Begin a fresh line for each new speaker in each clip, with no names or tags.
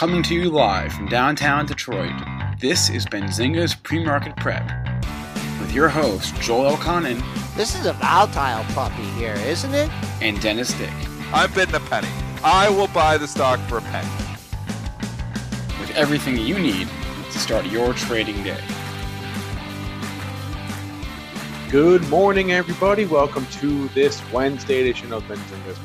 Coming to you live from downtown Detroit, this is Benzinga's Pre-Market Prep. With your host, Joel Elconin
This is a volatile puppy here, isn't it?
and Dennis Dick.
I'm bidding a penny. I will buy the stock for a penny.
With everything you need to start your trading day.
Good morning, everybody. Welcome to this Wednesday edition of Benzinga's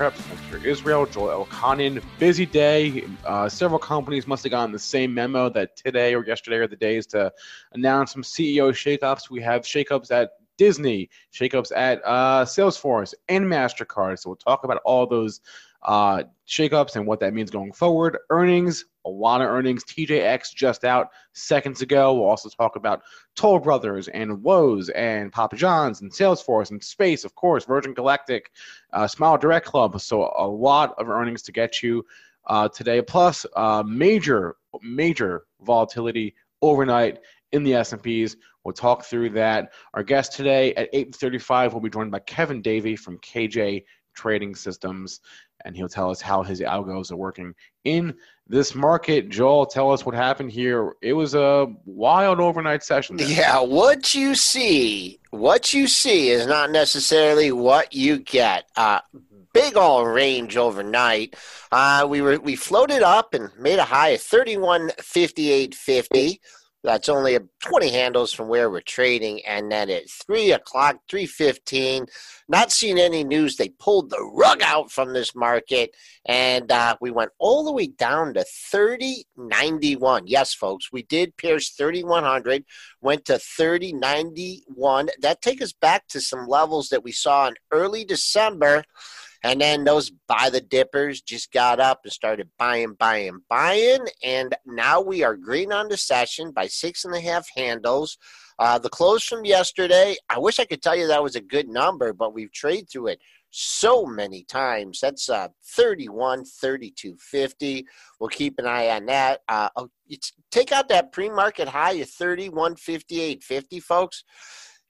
Pre-Market Prep. Spencer Israel, Joel Elconin. Busy day. Uh, several companies must have gotten the same memo that today or yesterday are the days to announce some CEO shakeups. We have shakeups at Disney, shakeups at uh, Salesforce, and Mastercard. So we'll talk about all those uh, shakeups and what that means going forward. Earnings, a lot of earnings. TJX just out seconds ago. We'll also talk about Toll Brothers and Lowe's and Papa John's and Salesforce and Space, of course, Virgin Galactic, uh, Smile Direct Club. So a lot of earnings to get you uh, today. Plus, uh, major, major volatility overnight in the S&Ps. We'll talk through that. Our guest today at 8:35 will be joined by Kevin Davey from KJ Trading Systems, and he'll tell us how his algos are working in this market. Joel, tell us what happened here. It was a wild overnight session. there.
Yeah, what you see, what you see is not necessarily what you get. Uh, big all range overnight. Uh, we were we floated up and made a high of thirty one fifty eight fifty. That's only a 20 handles from where we're trading. And then at 3 o'clock, 3.15, not seeing any news. They pulled the rug out from this market. And uh, we went all the way down to 30.91. Yes, folks, we did pierce 3,100, went to 30.91. That take us back to some levels that we saw in early December. And then those buy the dippers just got up and started buying, buying, buying. And now we are green on the session by six and a half handles. Uh, the close from yesterday, I wish I could tell you that was a good number, but we've traded through it so many times. That's uh, 31, 32, 50. We'll keep an eye on that. Uh, oh, take out that pre market high of 31, 58, 50, folks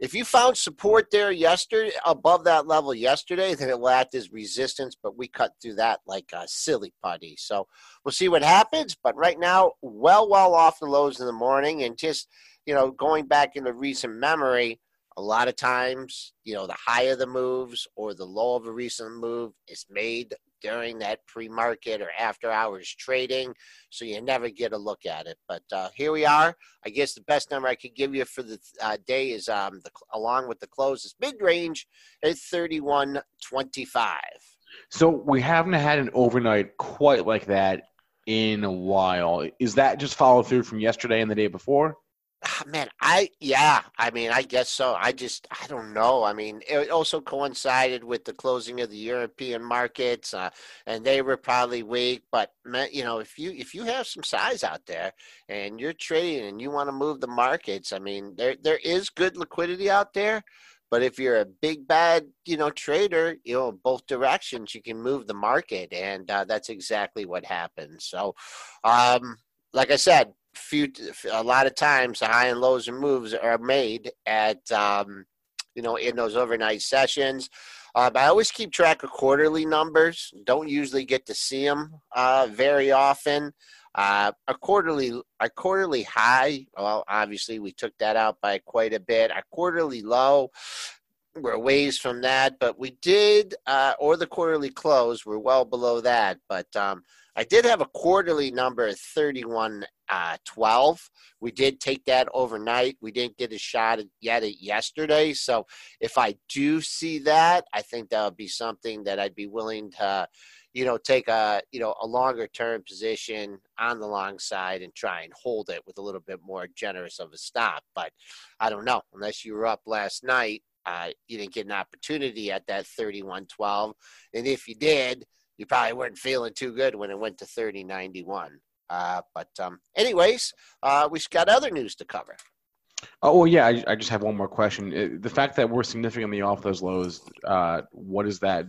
if you found support there yesterday above that level yesterday, then it will act as resistance. But we cut through that like a silly putty. So we'll see what happens. But right now, well, well off the lows in the morning, and just you know, going back into recent memory, a lot of times, you know, the higher the moves or the low of a recent move is made during that pre-market or after hours trading so you never get a look at it but uh, here we are i guess the best number i could give you for the uh, day is um, the, along with the close is mid-range at 31.25
So we haven't had an overnight quite like that in a while. Is that just follow through from yesterday and the day before?
Ah, man i yeah i mean i guess so i just i don't know i mean it also coincided with the closing of the european markets uh, and they were probably weak but man, you know if you if you have some size out there and you're trading and you want to move the markets i mean there there is good liquidity out there but if you're a big bad you know trader you know both directions you can move the market and uh, that's exactly what happened so um like i said few a lot of times the high and lows and moves are made at um, you know in those overnight sessions. Uh, i always keep track of quarterly numbers. Don't usually get to see them uh, very often. Uh, a quarterly a quarterly high well obviously we took that out by quite a bit. A quarterly low we're ways from that but we did uh, or the quarterly close we're well below that. But um, I did have a quarterly number at 31 uh, 12. We did take that overnight. We didn't get a shot yet at yesterday. So if I do see that, I think that would be something that I'd be willing to, you know, take a, you know, a longer term position on the long side and try and hold it with a little bit more generous of a stop. But I don't know, unless you were up last night. uh, you didn't get an opportunity at that 31.12. And if you did, you probably weren't feeling too good when it went to 30.91. Uh, but um, anyways, uh, we've got other news to cover.
Oh well, yeah. I, I just have one more question. The fact that we're significantly off those lows, uh, what does that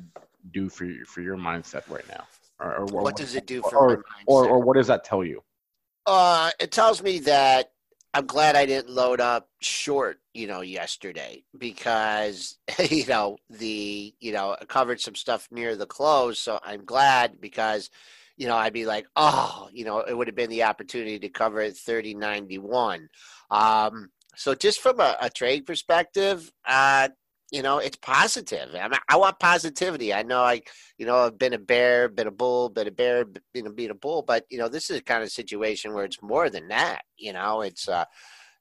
do for you, for your mindset right now?
Or, or what, what, does it do for
or? Or, or what does that tell you?
Uh, it tells me that I'm glad I didn't load up short, you know, yesterday because you know the you know I covered some stuff near the close, so I'm glad because you know I'd be like, oh, you know, it would have been the opportunity to cover at 30.91. Um, so just from a, a trade perspective, uh, you know, it's positive. I, mean, I want positivity. I know I, you know, I've been a bear, been a bull, been a bear, been a, been a bull, but you know, this is a kind of situation where it's more than that. You know, it's uh,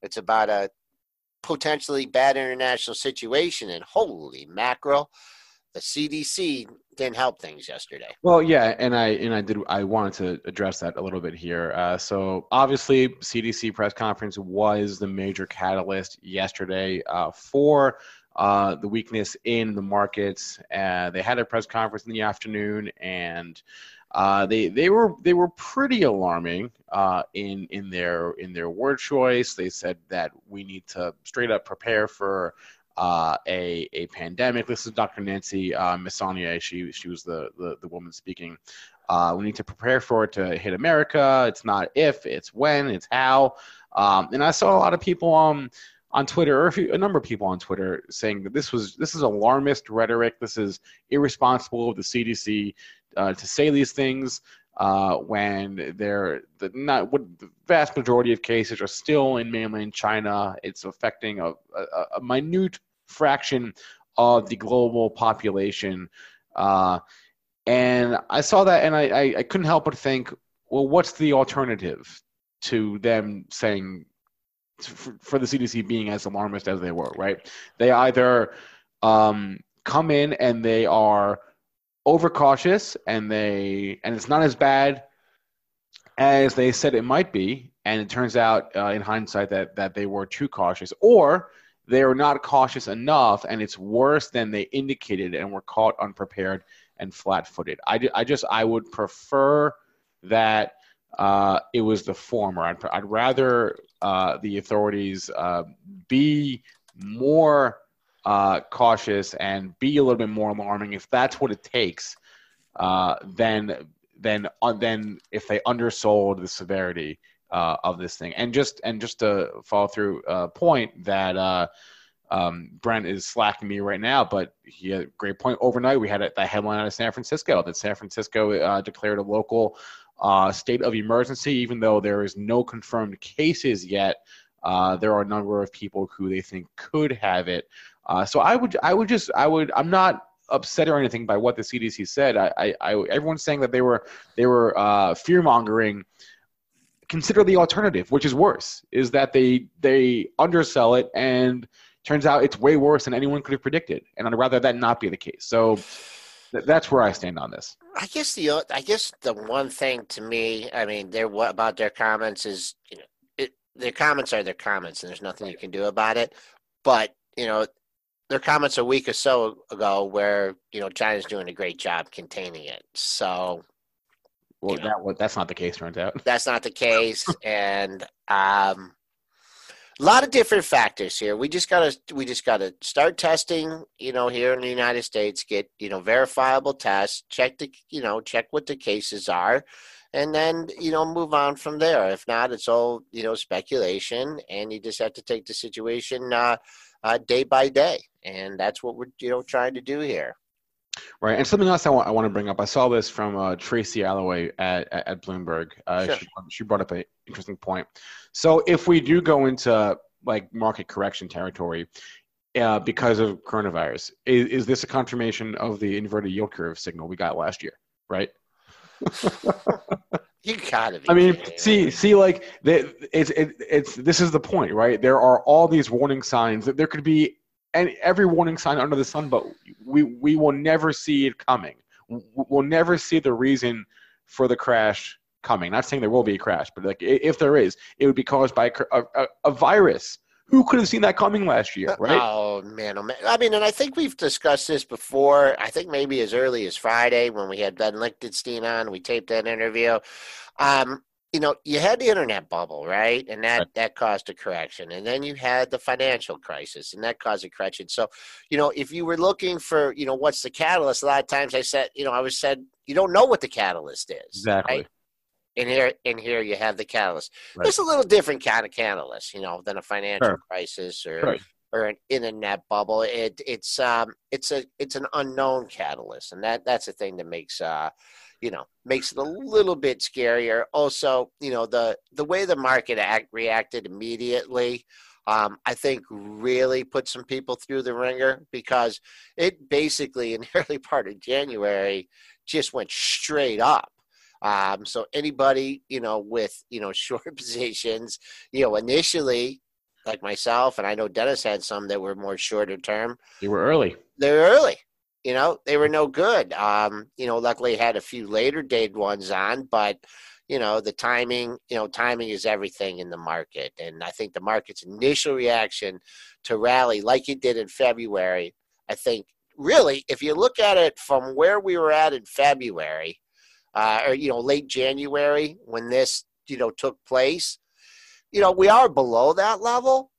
it's about a potentially bad international situation, and holy mackerel, the CDC didn't help things yesterday.
Well, yeah, and I and I did. I wanted to address that a little bit here. Uh, so obviously, CDC press conference was the major catalyst yesterday uh, for uh, the weakness in the markets. Uh, they had a press conference in the afternoon, and uh, they they were they were pretty alarming uh, in in their in their word choice. They said that we need to straight up prepare for uh, a a pandemic. This is Dr. Nancy uh, Messonnier. She she was the the, the woman speaking. Uh, we need to prepare for it to hit America. It's not if, it's when, it's how. Um, and I saw a lot of people um, on Twitter, or a, few, a, number of people on Twitter, saying that this was this is alarmist rhetoric. This is irresponsible of the CDC uh, to say these things uh, when they're the not what the vast majority of cases are still in mainland China. It's affecting a, a, a minute fraction of the global population. Uh, and I saw that, and I, I, couldn't help but think, well, what's the alternative to them saying for, the CDC being as alarmist as they were, right? They either um, come in and they are overcautious and they and it's not as bad as they said it might be, and it turns out uh, in hindsight that that they were too cautious, or they are not cautious enough and it's worse than they indicated and were caught unprepared and flat-footed. I, I just I would prefer that uh, it was the former. I'd, I'd rather uh, the authorities uh, be more uh, cautious and be a little bit more alarming if that's what it takes. Uh, then, then, uh, then if they undersold the severity of this thing, and just and just to follow through uh point that. Um, Brent is slacking me right now, but he had a great point. Overnight, we had a, that headline out of San Francisco that San Francisco uh, declared a local uh, state of emergency, even though there is no confirmed cases yet. Uh, there are a number of people who they think could have it. Uh, so I would, I would just, I would, I'm not upset or anything by what the CDC said. I, I, I everyone's saying that they were, they were uh, fear mongering. Consider the alternative, which is worse, is that they they undersell it and turns out it's way worse than anyone could have predicted. And I'd rather that not be the case. So that's where I stand on this.
I guess the I guess the one thing to me, I mean, their what about their comments is you know, it, their comments are their comments, and there's nothing you can do about it. But you know, their comments a week or so ago, where you know China's doing a great job containing it. So,
well, you know, that that's not the case. Turns out
that's not the case, and um, a lot of different factors here. We just gotta we just gotta start testing. You know, here in the United States, get you know verifiable tests, check the you know check what the cases are, and then you know move on from there. If not, it's all you know speculation, and you just have to take the situation uh, uh, day by day, and that's what we're you know trying to do here.
Right, and something else I want, I want to bring up. I saw this from uh, Tracy Alloway at, at, Bloomberg. Uh, sure. she, she, brought up an interesting point. So if we do go into like market correction territory uh, because of coronavirus, is, is this a confirmation of the inverted yield curve signal we got last year? Right.
you gotta
I mean, see, see, like it's it, it's this is the point, right? There are all these warning signs that there could be and every warning sign under the sun, but we we will never see it coming. We'll never see the reason for the crash coming. Not saying there will be a crash, but like if there is, it would be caused by a, a, a virus Who could have seen that coming last year, right?
Oh man, oh man! I mean, and I think we've discussed this before. I think maybe as early as Friday when we had Ben Lichtenstein on, we taped that interview. Um, you know, you had the internet bubble, right? And that
Right.
that caused a correction. And then you had the financial crisis, and that caused a correction. So, you know, if you were looking for, you know, what's the catalyst, a lot of times I said, you know, I was said, you don't know what the catalyst is.
Exactly.
Right? And here, and here you have the catalyst.
Right.
It's a little different kind of catalyst, you know, than a financial
Sure.
crisis or
Right.
or an internet bubble. It it's um it's a it's an unknown catalyst, and that that's the thing that makes uh you know makes it a little bit scarier. Also, you know the the way the market act reacted immediately. Um, I think really put some people through the ringer because it basically in the early part of January just went straight up. Um, so anybody, you know, with, you know, short positions, you know, initially, like myself, and I know Dennis had some that were more shorter term,
You were early.
they were early. You know, they were no good. Um, you know, luckily had a few later date ones on, but you know, the timing, you know, timing is everything in the market. And I think the market's initial reaction to rally like it did in February, I think really, if you look at it from where we were at in February, uh, or you know, late January when this, you know, took place, you know, we are below that level.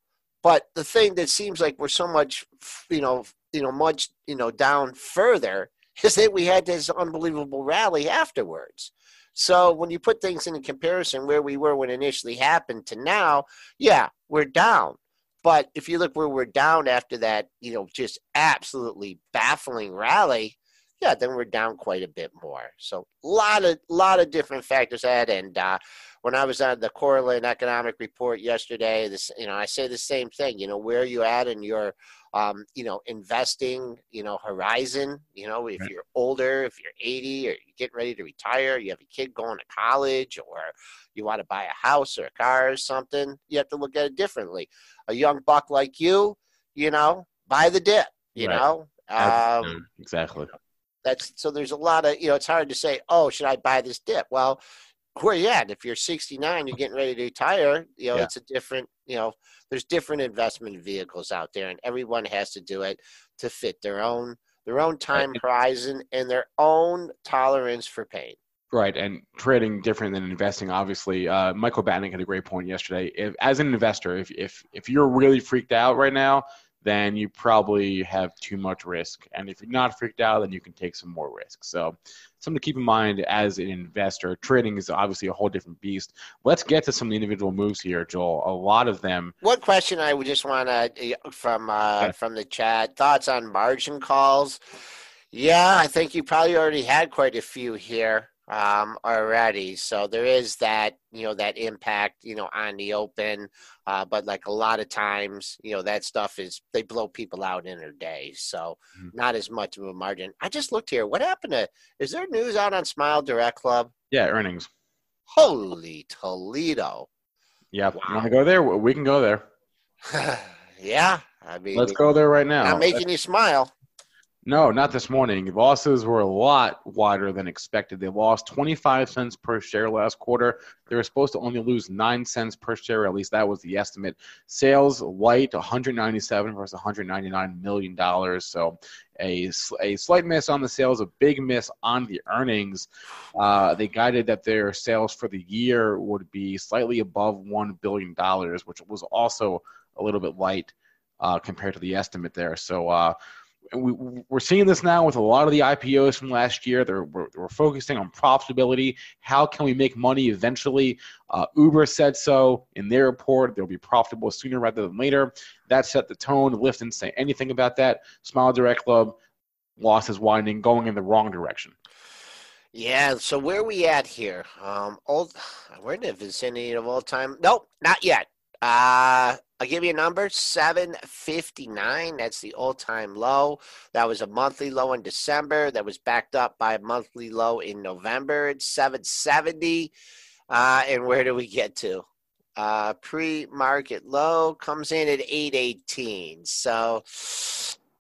But the thing that seems like we're so much, you know, you know, much, you know, down further is that we had this unbelievable rally afterwards. So when you put things in comparison where we were when it initially happened to now, yeah, we're down. But if you look where we're down after that, you know, just absolutely baffling rally, yeah, then we're down quite a bit more. So a lot of lot of different factors add. And uh, when I was on the Correlate Economic Report yesterday, this you know I say the same thing. You know, where are you at in your um, you know investing you know horizon? You know, if you're older, if you're 80 or you get ready to retire, you have a kid going to college, or you want to buy a house or a car or something, you have to look at it differently. A young buck like you, you know, buy the dip. You
Right.
know. Um,
exactly.
that's so there's a lot of you know it's hard to say oh should i buy this dip well where you at if you're 69 you're getting ready to retire you know
Yeah.
it's a different you know there's different investment vehicles out there and everyone has to do it to fit their own their own time horizon and their own tolerance for pain
Right, and trading different than investing. Obviously, uh, Michael Batnick had a great point yesterday. If, as an investor, if, if if you're really freaked out right now, then you probably have too much risk. And if you're not freaked out, then you can take some more risk. So, something to keep in mind as an investor. Trading is obviously a whole different beast. Let's get to some of the individual moves here, Joel. A lot of them.
one question i would just want to from uh
Yeah.
from the chat thoughts on margin calls yeah i think you probably already had quite a few here um already so there is that you know that impact you know on the open uh but like a lot of times you know that stuff is they blow people out in a day so
Mhm.
not as much of a margin i just looked here what happened to is there news out on smile direct club
Yeah, earnings.
holy toledo
Yeah,
Wow.
want to go there? We can go there.
yeah i mean
Let's go there right now.
i'm making you smile
No, not this morning. Losses were a lot wider than expected. They lost 25 cents per share last quarter. They were supposed to only lose 9 cents per share, at least that was the estimate. Sales light 197 versus 199 million dollars. So a, a slight miss on the sales, a big miss on the earnings. Uh, they guided that their sales for the year would be slightly above 1 billion dollars, which was also a little bit light uh, compared to the estimate there. So uh, we, we're seeing this now with a lot of the IPOs from last year. They're, we're, we're focusing on profitability. How can we make money eventually? Uh, Uber said so in their report. They'll be profitable sooner rather than later. That set the tone. Lyft didn't say anything about that. Smile Direct Club losses widening, going in the wrong direction.
Yeah, so where we at here? Um, old, we're in the vicinity of all time. Nope, not yet. Uh, I'll give you a number: seven fifty nine. That's the all time low. That was a monthly low in December. That was backed up by a monthly low in November. It's seven seventy. Uh, and where do we get to? Uh, pre market low comes in at eight eighteen. So,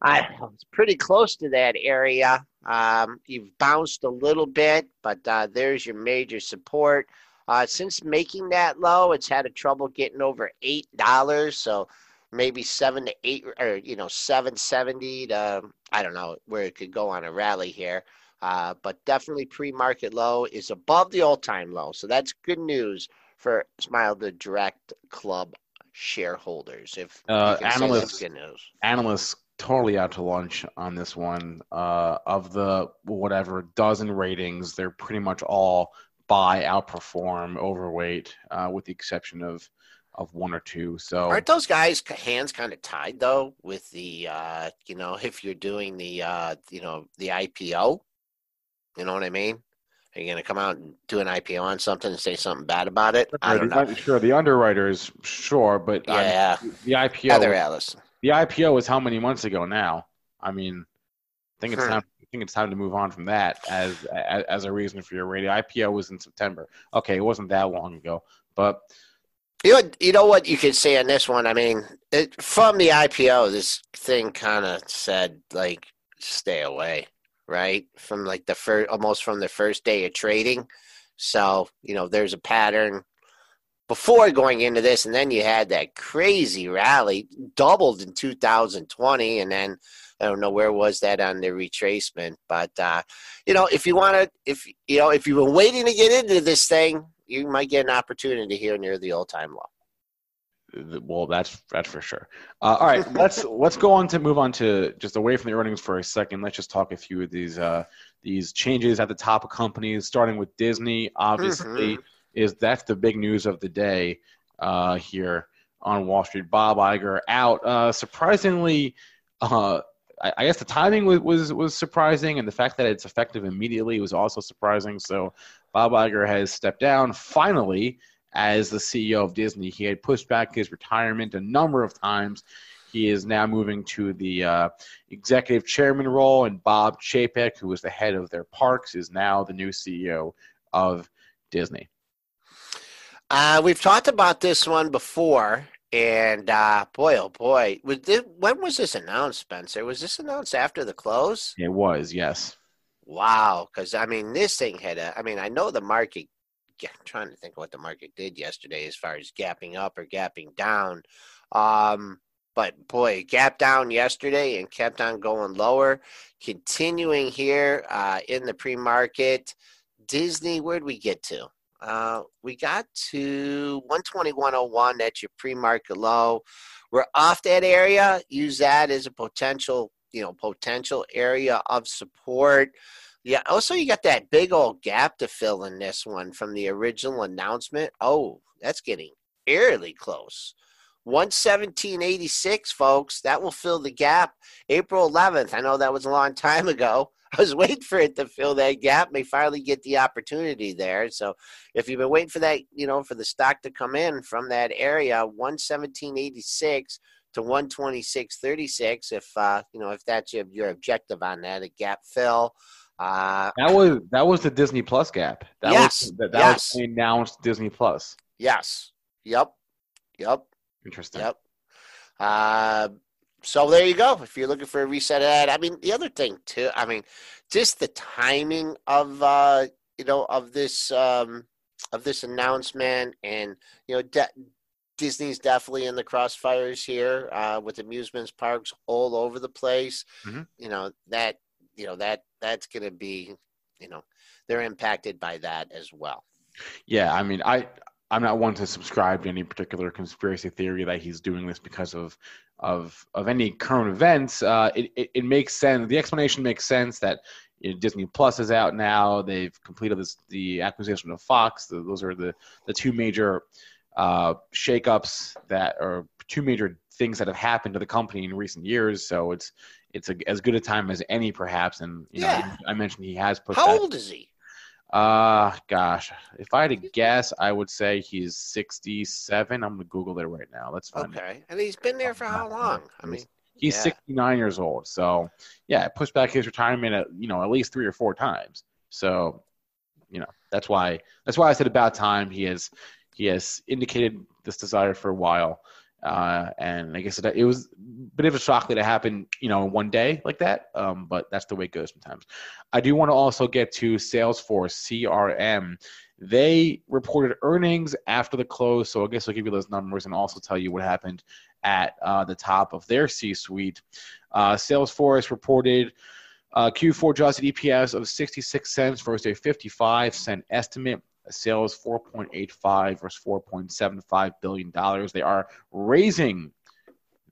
I it's pretty close to that area. Um, you've bounced a little bit, but uh, there's your major support. Uh, since making that low, it's had a trouble getting over eight dollars. So maybe seven to eight, or you know, seven seventy to I don't know where it could go on a rally here. Uh, but definitely pre-market low is above the all-time low, so that's good news for Smile the Direct Club shareholders. If
Uh,
you can say
analysts-
good news.
analysts totally out to lunch on this one. Uh, of the whatever dozen ratings, they're pretty much all buy, outperform, overweight, uh, with the exception of of one or two. So
Aren't those guys' hands kind of tied though with the uh, you know if you're doing the uh, you know the IPO, you know what I mean? Are you going to come out and do an IPO on something and say something bad about it? I
Sure,
don't
the,
know.
sure, the underwriters, sure, but I mean,
Yeah,
the IPO,
Heather Alice.
the IPO is how many months ago now? I mean, I think it's
Hmm.
time. Think it's time to move on from that as as, as a reason for your radio. IPO was in September. Okay, it wasn't that long ago, but
You know, you know what you could say on this one. I mean, it, from the IPO, this thing kind of said like, stay away, right? From like the first, almost from the first day of trading. So you know, there's a pattern before going into this, and then you had that crazy rally, doubled in 2020, and then I don't know where was that on the retracement, but uh, you know, if you want to, if you know, if you've been waiting to get into this thing, you might get an opportunity here near the all-time low.
well, that's that's for sure. Uh, all right, let's let's go on to move on to just away from the earnings for a second. Let's just talk a few of these uh, these changes at the top of companies, starting with Disney. Obviously, is that's the big news of the day uh, here on Wall Street. Bob Iger out. Uh, surprisingly, uh, I, I guess the timing was, was was surprising, and the fact that it's effective immediately was also surprising. So, Bob Iger has stepped down finally as the CEO of Disney. He had pushed back his retirement a number of times. He is now moving to the uh, executive chairman role, and Bob Chapek, who was the head of their parks, is now the new CEO of Disney.
Uh, we've talked about this one before, and uh, boy, oh boy, was this, when was this announced, Spencer? Was this announced after the close?
It was, yes.
Wow, because I mean, this thing had a. I mean, I know the market. I'm trying to think what the market did yesterday as far as gapping up or gapping down. Um, but boy, it gapped down yesterday and kept on going lower. Continuing here uh, in the pre-market, Disney. Where'd we get to? Uh, we got to 121.01. That's your pre-market low. We're off that area. Use that as a potential, you know, potential area of support. Yeah. Also, you got that big old gap to fill in this one from the original announcement. Oh, that's getting eerily close. 117.86, folks. That will fill the gap. April 11th. I know that was a long time ago. I was waiting for it to fill that gap. May finally get the opportunity there. So, if you've been waiting for that, you know, for the stock to come in from that area, 117.86 to 126.36. If uh, you know, if that's your, your objective on that, a gap fill. Uh,
That was that was the Disney Plus gap. That
Yes,
was that, that
yes.
was announced Disney Plus.
yes. Yep. Yep.
Interesting.
Yep. Uh, so there you go. If you're looking for a reset of that, I mean, the other thing too, I mean, just the timing of uh, you know of this um, of this announcement, and you know, de- Disney's definitely in the crossfires here uh, with amusements parks all over the place.
Mhm.
You know that you know that that's going to be you know they're impacted by that as well.
Yeah, I mean, I I'm not one to subscribe to any particular conspiracy theory that he's doing this because of of of any current events. Uh, it, it it makes sense. The explanation makes sense that you know, Disney Plus is out now. They've completed this the acquisition of Fox. The, those are the the two major uh, shakeups that are two major things that have happened to the company in recent years. So it's it's a, as good a time as any, perhaps. And you
Yeah.
know, I mentioned he has put
How
that.
old is he?
Uh, gosh, if I had to guess, I would say he's 67. I'm gonna Google it right now. Let's find it.
Okay, and he's been there for how long? I mean,
He's
yeah.
69 years old. So, yeah, it pushed back his retirement at you know at least three or four times. So, you know, that's why that's why I said about time. He has he has indicated this desire for a while. Uh, and I guess it, was a bit of a shock that it happened, you know, in one day like that. Um, but that's the way it goes sometimes. I do want to also get to Salesforce CRM. They reported earnings after the close, so I guess I'll give you those numbers and also tell you what happened at uh, the top of their C-suite. Uh, Salesforce reported uh, Q4 adjusted EPS of 66 cents versus a 55 cent estimate. Sales 4.85 versus 4.75 billion dollars. They are raising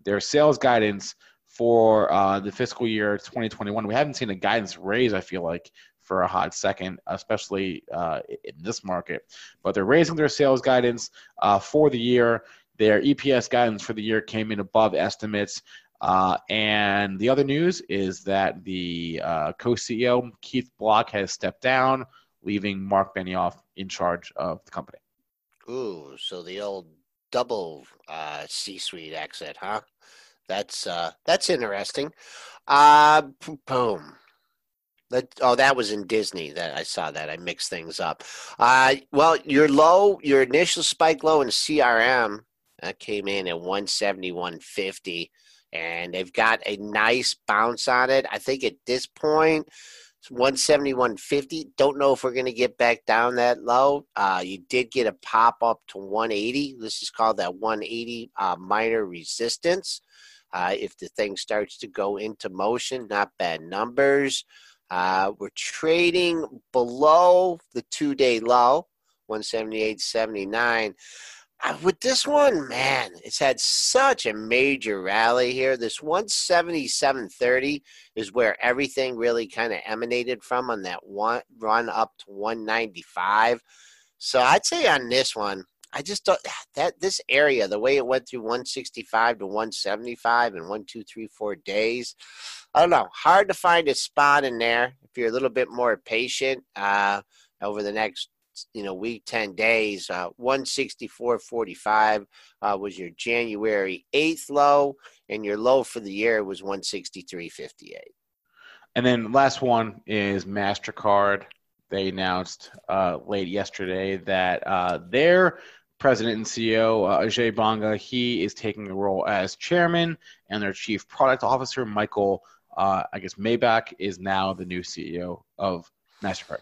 their sales guidance for uh, the fiscal year 2021. We haven't seen a guidance raise. I feel like for a hot second, especially uh, in this market. But they're raising their sales guidance uh, for the year. Their EPS guidance for the year came in above estimates. Uh, and the other news is that the uh, co CEO, Keith Block, has stepped down, leaving Mark Benioff in charge of the company.
Ooh, so the old double uh, C-suite exit, huh? That's uh, that's interesting. Uh, boom. That, oh, that was in Disney. That I saw that. I mixed things up. Uh, well, your low, your initial spike low in CRM that came in at 171.50, and they've got a nice bounce on it. I think at this point, it's 170, 150. Don't know if we're going to get back down that low. Uh, you did get a pop up to 180. This is called that 180 uh, minor resistance. Uh, if the thing starts to go into motion, not bad numbers. Uh, we're trading below the two day low, 178.79. Uh, with this one, man, it's had such a major rally here. This 177.30 is where everything really kind of emanated from on that one run up to 195. So I'd say on this one, I just thought that this area, the way it went through 165 to 175 in one, two, three, four days, I don't know. Hard to find a spot in there if you're a little bit more patient uh, over the next you know week 10 days uh, 164.45 uh, was your january 8th low and your low for the year was 163.58
and then last one is mastercard. They announced uh, late yesterday that uh, their president and ceo uh, ajay banga he is taking the role as chairman and their chief product officer michael uh, i guess Miebach is now the new ceo of mastercard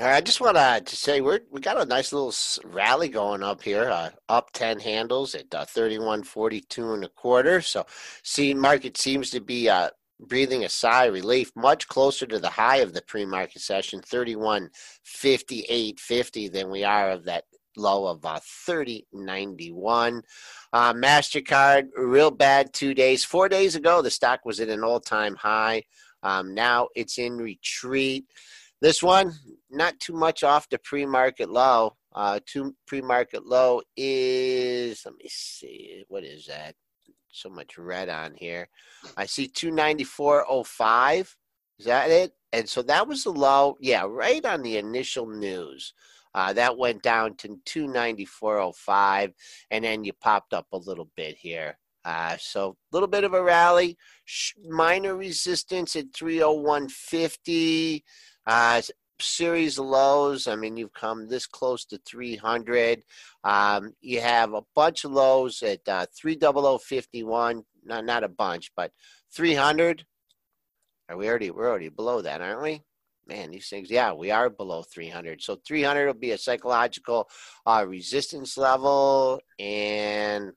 I just want to say we're we got a nice little rally going up here, uh, up ten handles at uh, thirty one forty two and a quarter. So, see, market seems to be uh, breathing a sigh of relief, much closer to the high of the pre market session, thirty one fifty eight fifty, than we are of that low of uh, 3091. Uh, MasterCard, real bad two days. Four days ago, the stock was at an all time high. Um, now it's in retreat. This one, not too much off the pre-market low. Uh, to pre-market low is let me see, what is that? So much red on here. I see 294.05. Is that it? And so that was the low. Yeah, right on the initial news. Uh, that went down to 294.05, and then you popped up a little bit here. Uh, so a little bit of a rally, minor resistance at 301.50. Uh, series lows. I mean, you've come this close to 300. Um, you have a bunch of lows at uh, 30051. Not not a bunch, but 300. Are we already? We're already below that, aren't we? Man, these things. Yeah, we are below 300. So 300 will be a psychological uh, resistance level, and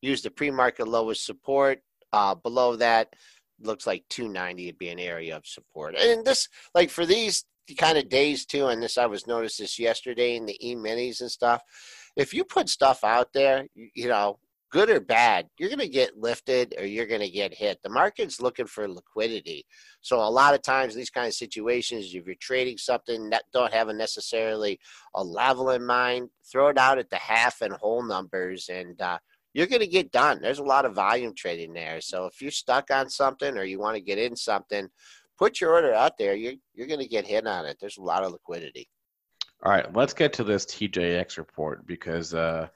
use the pre-market lowest support. Uh, below that, looks like 290 would be an area of support. And this, like for these kind of days too, and this I was noticed this yesterday in the e-minis and stuff. If you put stuff out there, you, you know, good or bad, you're going to get lifted or you're going to get hit. The market's looking for liquidity. So a lot of times these kind of situations, if you're trading something that don't have a necessarily a level in mind, throw it out at the half and whole numbers and uh, you're going to get done. There's a lot of volume trading there. So if you're stuck on something or you want to get in something, put your order out there. You're, you're going to get hit on it. There's a lot of liquidity.
All right, let's get to this TJX report because uh,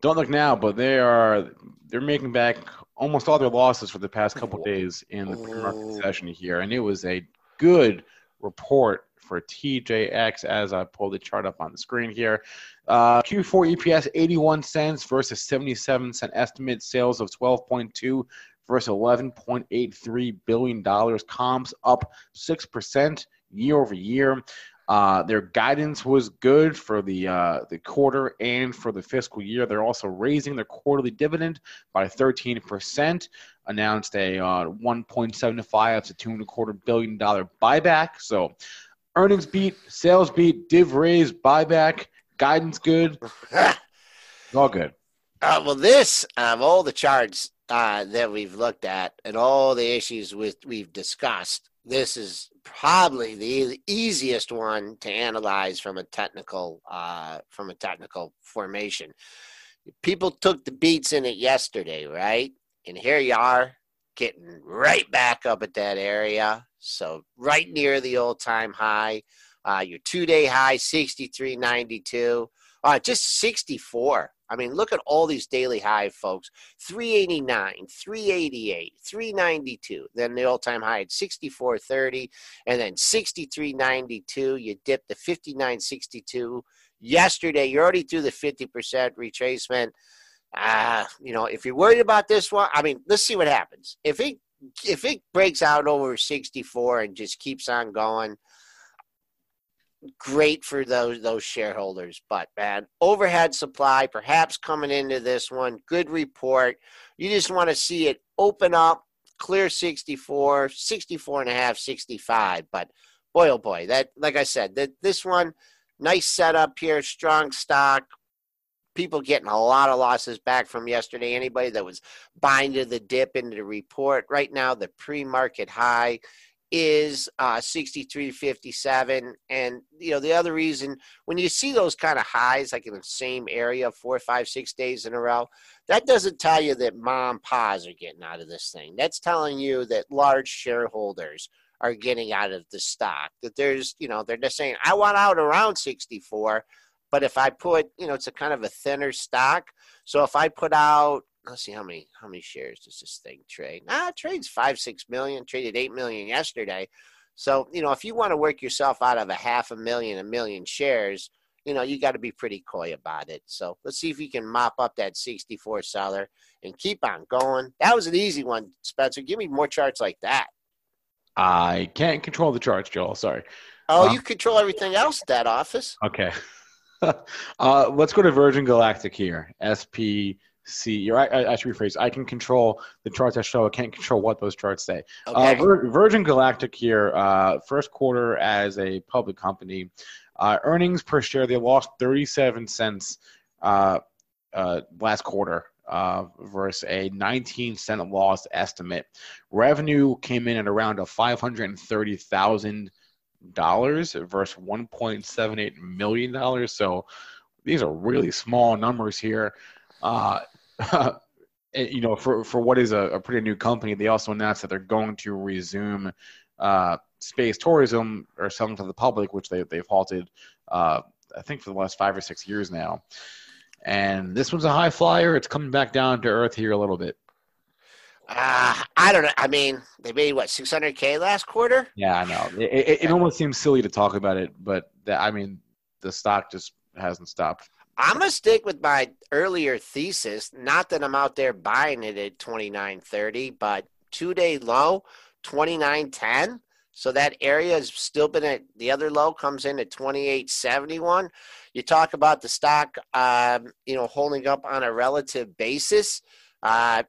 don't look now, but they are they're making back almost all their losses for the past couple days in the pre-market session here, and it was a good report for TJX as I pull the chart up on the screen here. Uh, Q4 EPS 81 cents versus 77 cent estimate. Sales of 12.2 versus 11.83 billion dollars. Comps up six percent year over year. Uh, their guidance was good for the uh, the quarter and for the fiscal year. They're also raising their quarterly dividend by 13 percent. Announced a uh, 1.75 to two and a quarter billion dollar buyback. So earnings beat, sales beat, div raise, buyback, guidance good, all good.
Uh, well, this of all the charts uh, that we've looked at and all the issues with we've discussed, this is probably the easiest one to analyze from a technical uh, from a technical formation. People took the beats in it yesterday, right? And here you are getting right back up at that area. So right near the old time high. Uh, your two day high, 63.92. Uh, just 64 I mean, look at all these daily high, folks 389, 388, 392. Then the all time high at 64.30, and then 63.92. You dip to 59.62. Yesterday, you're already through the 50% retracement. Uh, you know, if you're worried about this one, I mean, let's see what happens. If it if it breaks out over 64 and just keeps on going, great for those those shareholders. But man, overhead supply perhaps coming into this one, good report. You just want to see it open up, clear 64, 64 and a half, 65. But boy, oh boy, that like I said, that this one, nice setup here, strong stock. People getting a lot of losses back from yesterday. Anybody that was buying to the dip into the report right now, the pre-market high is uh, 63.57. And, you know, the other reason, when you see those kind of highs, like in the same area, four, five, six days in a row, that doesn't tell you that mom pa's are getting out of this thing. That's telling you that large shareholders are getting out of the stock. That there's, you know, they're just saying, I want out around 64. But if I put, you know, it's a kind of a thinner stock. So if I put out let's see how many how many shares does this thing trade? Ah, it trades five six million. Traded eight million yesterday. So you know, if you want to work yourself out of a half a million, a million shares, you know, you got to be pretty coy about it. So let's see if you can mop up that 64 seller and keep on going. That was an easy one, Spencer. Give me more charts like that.
I can't control the charts, Joel. Sorry.
Oh, uh, you control everything else at that office.
Okay. uh, let's go to Virgin Galactic here. SP see. You're, I, I should rephrase. I can control the charts I show. I can't control what those charts say. Uh, okay. Uh, Vir- Virgin Galactic here, uh, first quarter as a public company, uh, earnings per share they lost 37 cents uh, uh, last quarter. Uh, versus a 19 cent loss estimate. Revenue came in at around a 530,000 dollars versus 1.78 million dollars. So these are really small numbers here. Uh, you know, for for what is a, a, pretty new company, they also announced that they're going to resume uh, space tourism or selling to the public, which they they've halted, uh, I think, for the last five or six years now. And this one's a high flyer. It's coming back down to earth here a little bit.
Uh, I don't know. I mean, they made what 600k last quarter.
Yeah, I know. It, it, it almost seems silly to talk about it, but the, I mean, the stock just hasn't stopped
I'm gonna stick with my earlier thesis. Not that I'm out there buying it at 29.30, but two day low, 29.10. So that area has still been at the other low comes in at 28.71. You talk about the stock, um, you know, holding up on a relative basis. Uh,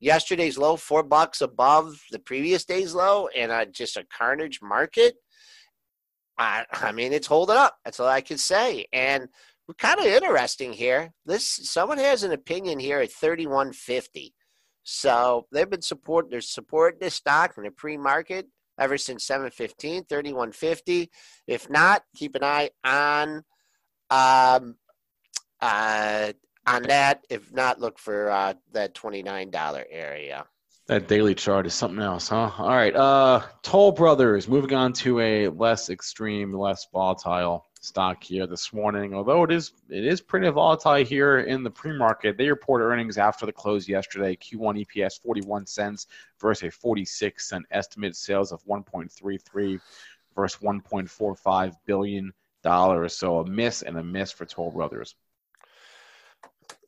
yesterday's low, four bucks above the previous day's low, and uh, just a carnage market. I, I mean, it's holding up. That's all I can say. And we're kind of interesting here. This someone has an opinion here at 3150. So they've been support they're supporting this stock in the pre-market ever since 715, 3150. If not, keep an eye on um uh on that. If not, look for uh that $29 area.
That daily chart is something else, huh? All right. Uh Toll Brothers, moving on to a less extreme, less volatile stock here this morning. Although it is it is pretty volatile here in the pre-market. They reported earnings after the close yesterday. Q1 EPS 41 cents versus a 46 cent estimate. Sales of 1.33 versus 1.45 billion dollars. So a miss and a miss for Toll Brothers.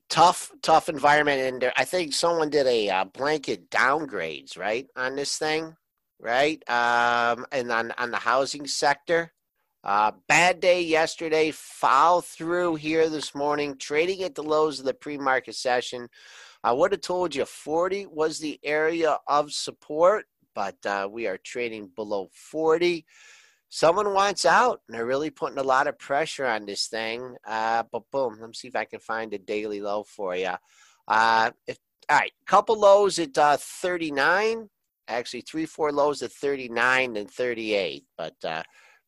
Tough, tough environment, and I think someone did a uh, blanket downgrades right on this thing, right? Um, and on on the housing sector Uh, bad day yesterday, foul through here this morning, trading at the lows of the pre market session. I would have told you 40 was the area of support, but uh, we are trading below 40. Someone wants out, and they're really putting a lot of pressure on this thing. Uh, but boom, let me see if I can find a daily low for you. Uh, if, all right, couple lows at uh, 39. Actually, three, four lows at 39 and 38. But uh,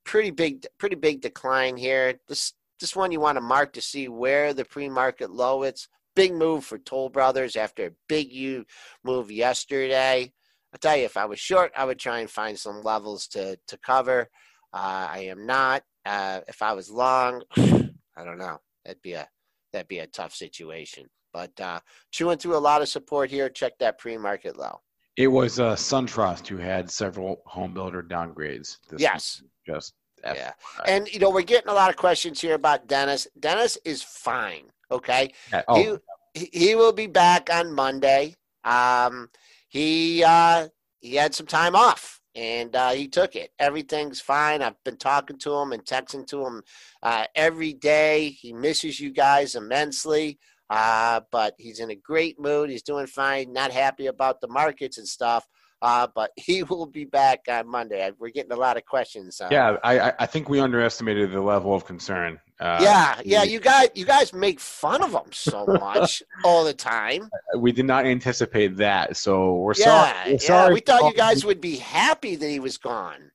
pretty big, pretty big decline here. This this one you want to mark to see where the pre-market low is. Big move for Toll Brothers after a big U move yesterday. I tell you, if I was short, I would try and find some levels to to cover. Uh, I am not. Uh, if I was long, I don't know. That'd be a that'd be a tough situation. But uh, chewing through a lot of support here. Check that pre-market low.
It was uh, SunTrust who had several home builder downgrades.
This yes.
Just
FYI. yeah. And you know we're getting a lot of questions here about Dennis. Dennis is fine. Okay.
Oh.
He, he will be back on Monday. Um, he uh, he had some time off and uh, he took it. Everything's fine. I've been talking to him and texting to him uh, every day. He misses you guys immensely, uh, but he's in a great mood. He's doing fine. Not happy about the markets and stuff. Uh, but he will be back on Monday. We're getting a lot of questions.
Uh, yeah, I, I think we underestimated the level of concern.
Uh, yeah, yeah, you guys, you guys make fun of him so much all the time.
We did not anticipate that, so we're
yeah,
sorry.
We're yeah, sorry. we thought you guys would be happy that he was gone,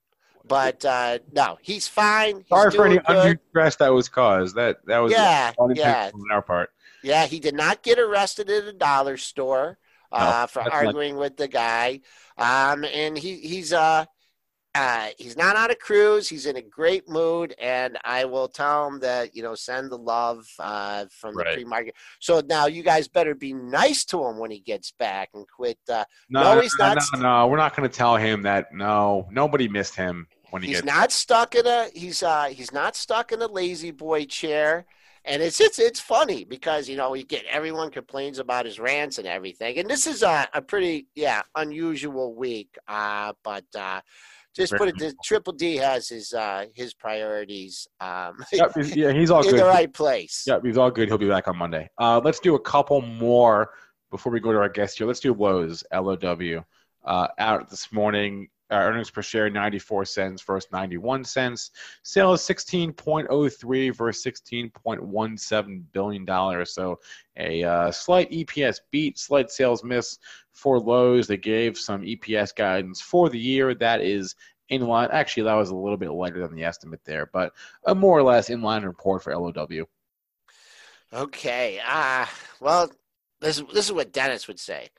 but uh, no, he's fine. He's
sorry for any undue stress that was caused. That that was
yeah, yeah,
on our part.
Yeah, he did not get arrested at a dollar store uh, no, for arguing not... with the guy. Um, and he he's uh, uh, he's not on a cruise. He's in a great mood, and I will tell him that you know send the love uh, from right. the pre-market. So now you guys better be nice to him when he gets back and quit. Uh,
no, no, he's not. No, no, we're not going to tell him that. No, nobody missed him when he.
He's
gets
not stuck in a. He's uh. He's not stuck in a La-Z-Boy chair and it's it's it's funny because you know you get everyone complains about his rants and everything, and this is a, a pretty yeah unusual week. Uh, but uh, just put it, this, Triple D has his uh, his priorities. Um,
yep, yeah, he's all
in
good.
the right place.
Yeah, he's all good. He'll be back on Monday. Uh, let's do a couple more before we go to our guest here. Let's do Lowe's L O W uh, out this morning uh, earnings per share 94 cents versus 91 cents. Sales 16.03 versus 16.17 billion dollars. So a uh, slight EPS beat, slight sales miss for Lowe's. They gave some EPS guidance for the year that is in line. Actually, that was a little bit lighter than the estimate there, but a more or less in line report for LOW.
Okay. Uh, well, this this is what Dennis would say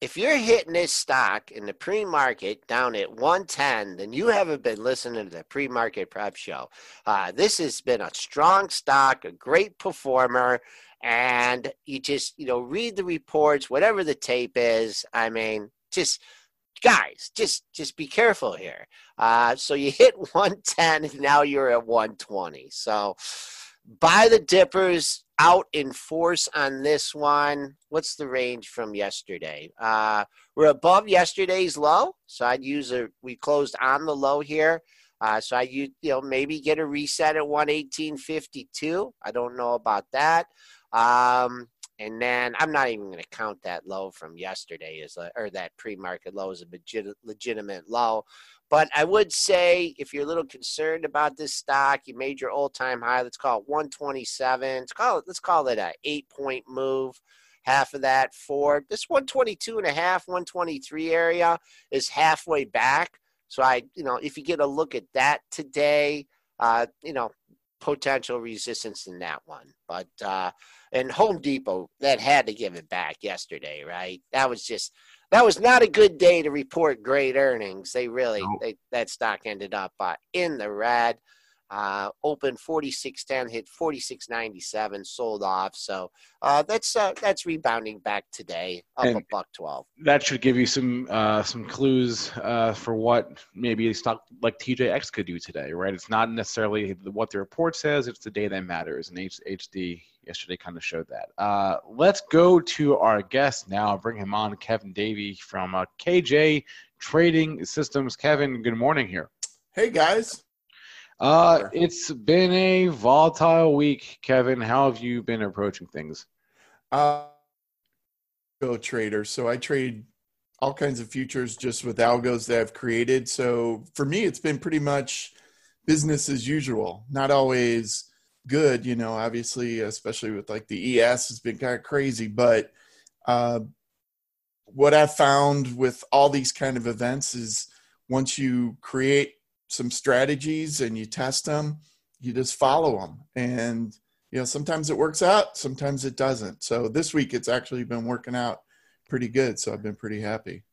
if you're hitting this stock in the pre-market down at 110 then you haven't been listening to the pre-market prep show. Uh, this has been a strong stock a great performer and you just you know read the reports whatever the tape is. I mean just guys just just be careful here. Uh, so you hit 110 and now you're at 120 so buy the dippers out in force on this one. What's the range from yesterday? Uh, we're above yesterday's low, so I'd use a. We closed on the low here, uh, so I you you know maybe get a reset at one eighteen fifty two. I don't know about that. Um, and then I'm not even going to count that low from yesterday as a, or that pre-market low as a legit, legitimate low. But I would say if you're a little concerned about this stock, you made your all-time high. Let's call it 127. Let's call it let's call it a eight-point move. Half of that for this 122 and a half, 123 area is halfway back. So I, you know, if you get a look at that today, uh, you know, potential resistance in that one. But uh, and Home Depot that had to give it back yesterday, right? That was just that was not a good day to report great earnings. They really they, that stock ended up uh, in the red. Uh, open 46.10, hit 46.97, sold off. So uh, that's uh, that's rebounding back today, up and a buck 12.
That should give you some uh, some clues uh, for what maybe a stock like TJX could do today, right? It's not necessarily what the report says; it's the day that matters. And H- HD yesterday kind of showed that. Uh, let's go to our guest now. Bring him on, Kevin Davey from KJ Trading Systems. Kevin, good morning here.
Hey guys.
Uh, it's been a volatile week, Kevin. How have you been approaching things?
Uh, go trader. So I trade all kinds of futures just with algos that I've created. So for me, it's been pretty much business as usual. Not always good, you know, obviously, especially with like the ES has been kind of crazy. But uh, what I've found with all these kind of events is once you create some strategies and you test them, you just follow them. And, you know, sometimes it works out, sometimes it doesn't. So this week it's actually been working out pretty good. So I've been pretty happy.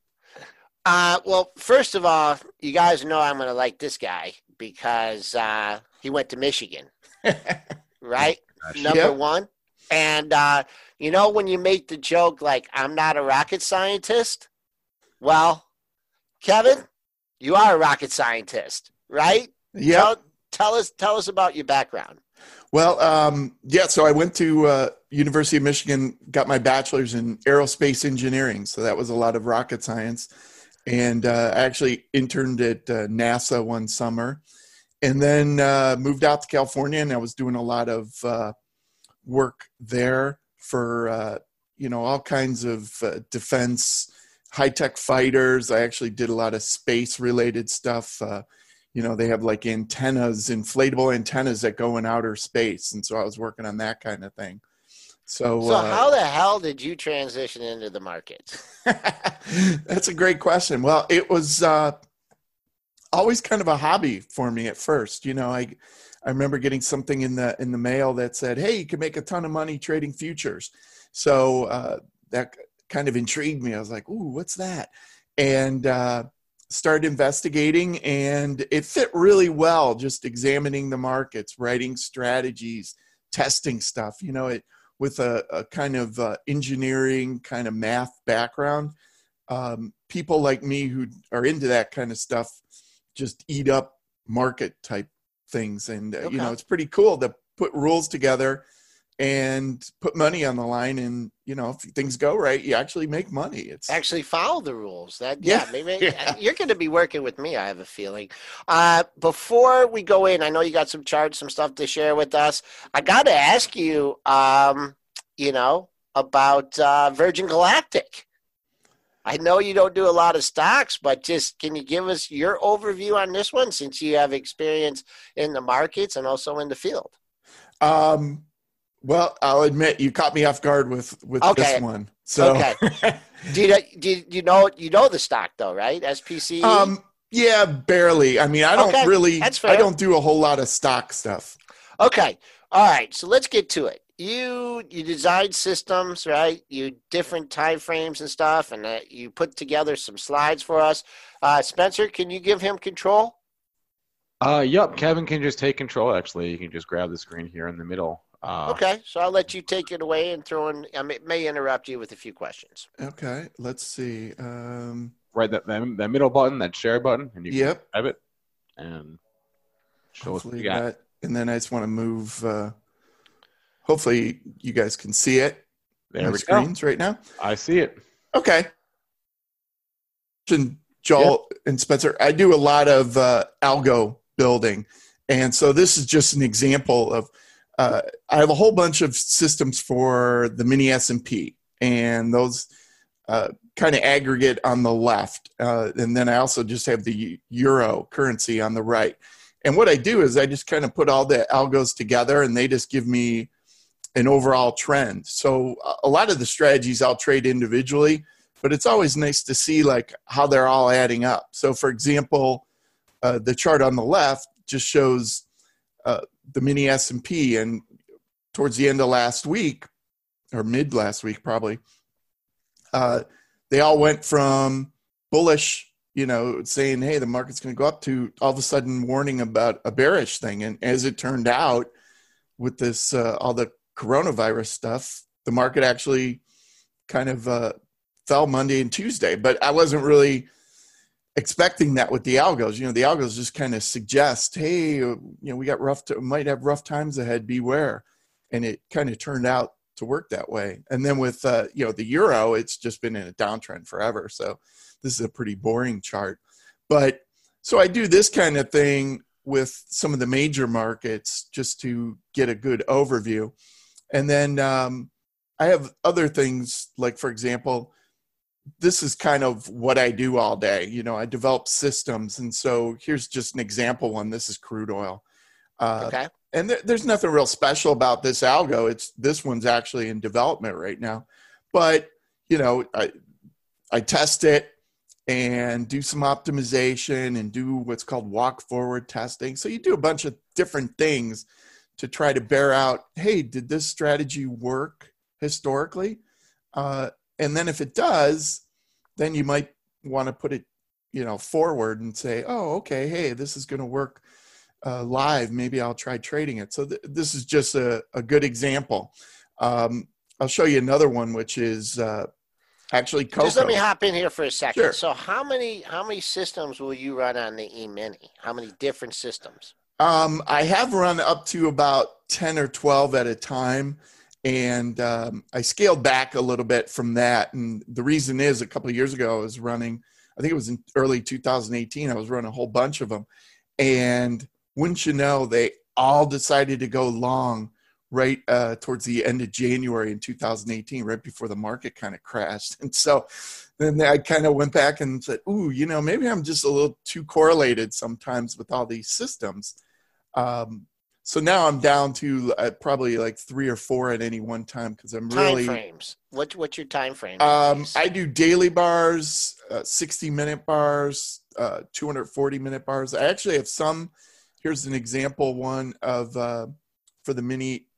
Uh, well, first of all, you guys know I'm going to like this guy because uh, he went to Michigan, right? Number
Yep.
one. And, uh, you know, when you make the joke, like, I'm not a rocket scientist, well, Kevin, you are a rocket scientist, right?
Yeah.
Tell, tell us tell us about your background.
Well, um, yeah. So I went to uh, University of Michigan, got my bachelor's in aerospace engineering. So that was a lot of rocket science, and uh, I actually interned at uh, NASA one summer, and then uh, moved out to California, and I was doing a lot of uh, work there for uh, you know all kinds of uh, defense, high tech fighters. I actually did a lot of space related stuff. Uh, you know they have like antennas inflatable antennas that go in outer space and so i was working on that kind of thing so,
So
uh,
how the hell did you transition into the market?
that's a great question well it was uh, always kind of a hobby for me at first you know i i remember getting something in the in the mail that said hey you can make a ton of money trading futures so uh, that kind of intrigued me. I was like ooh what's that? And uh, started investigating and it fit really well just examining the markets writing strategies testing stuff you know it with a, a kind of uh, engineering kind of math background. Um, people like me who are into that kind of stuff just eat up market type things and uh, you know it's pretty cool to put rules together and put money on the line and you know if things go right you actually make money it's
Actually follow the rules. That yeah,
Yeah.
maybe
Yeah.
you're going to be working with me. I have a feeling. Uh, before we go in, I know you got some charts, some stuff to share with us. I got to ask you, um, you know, about uh, Virgin Galactic. I know you don't do a lot of stocks, but just can you give us your overview on this one since you have experience in the markets and also in the field?
um well i'll admit you caught me off guard with with
Okay.
this one so
Okay. Do you, do you, do you know you know the stock though, right? SPC.
um yeah barely i mean i don't
Okay,
really
that's fair.
i don't do a whole lot of stock stuff
Okay. All right. So let's get to it. You you design systems, right? You different time frames and stuff, and uh, you put together some slides for us. Uh, Spencer, can you give him control?
Uh, yep. Kevin can just take control. Actually, you can just grab the screen here in the middle. Uh,
Okay. So I'll let you take it away and throw in. I may, may interrupt you with a few questions.
okay let's see um
Right, that, that that middle button, that share button, and you can
yep
grab it and show us what
hopefully
you got.
that and then i just want to move uh hopefully you guys can see it
There we
the
go.
screens right now
I see it.
Okay. And Joel and Spencer, I do a lot of uh, algo building. And so this is just an example of uh, I have a whole bunch of systems for the mini S&P and those uh, kind of aggregate on the left. Uh, and then I also just have the euro currency on the right. And what I do is I just kind of put all the algos together and they just give me an overall trend. So a- a lot of the strategies I'll trade individually, but it's always nice to see like how they're all adding up. So for example, uh, the chart on the left just shows uh, the mini S&P and towards the end of last week or mid last week probably uh, they all went from bullish you know saying hey the market's going to go up to all of a sudden warning about a bearish thing. And as it turned out with this uh, all the coronavirus stuff the market actually kind of uh, fell monday and tuesday. But i wasn't really expecting that with the algos you know the algos just kind of suggest hey you know we got rough t- might have rough times ahead beware. And it kind of turned out to work that way. And then with uh, you know the euro it's just been in a downtrend forever. So this is a pretty boring chart. But so i do this kind of thing with some of the major markets just to get a good overview. And then um, I have other things, like, for example, this is kind of what I do all day. You know, I develop systems. And so here's just an example one. This is crude oil. Uh,
Okay.
and there, there's nothing real special about this algo. It's this one's actually in development right now, but you know, I I test it and do some optimization and do what's called walk forward testing. So you do a bunch of different things to try to bear out. Hey, did this strategy work historically? Uh, and then if it does, then you might want to put it, you know, forward and say, oh, okay, hey, this is going to work uh, live, maybe I'll try trading it. So th- this is just a, a good example. Um, I'll show you another one, which is uh, actually cocoa.
Just let me hop in here for a second.
Sure.
So how many how many systems will you run on the E-mini? How many different systems?
Um, I have run up to about 10 or 12 at a time. And um, I scaled back a little bit from that. And the reason is a couple of years ago, I was running, I think it was in early 2018, I was running a whole bunch of them. And wouldn't you know, they all decided to go long right uh, towards the end of January in 2018, right before the market kind of crashed. And so then I kind of went back and said, "Ooh, you know, maybe I'm just a little too correlated sometimes with all these systems." Um, so now I'm down to uh, probably like three or four at any one time because I'm
Time
really.
frames. What what's your time frame?
Um. I do daily bars, uh, 60 minute bars, uh, 240 minute bars. I actually have some. Here's an example one of uh, for the mini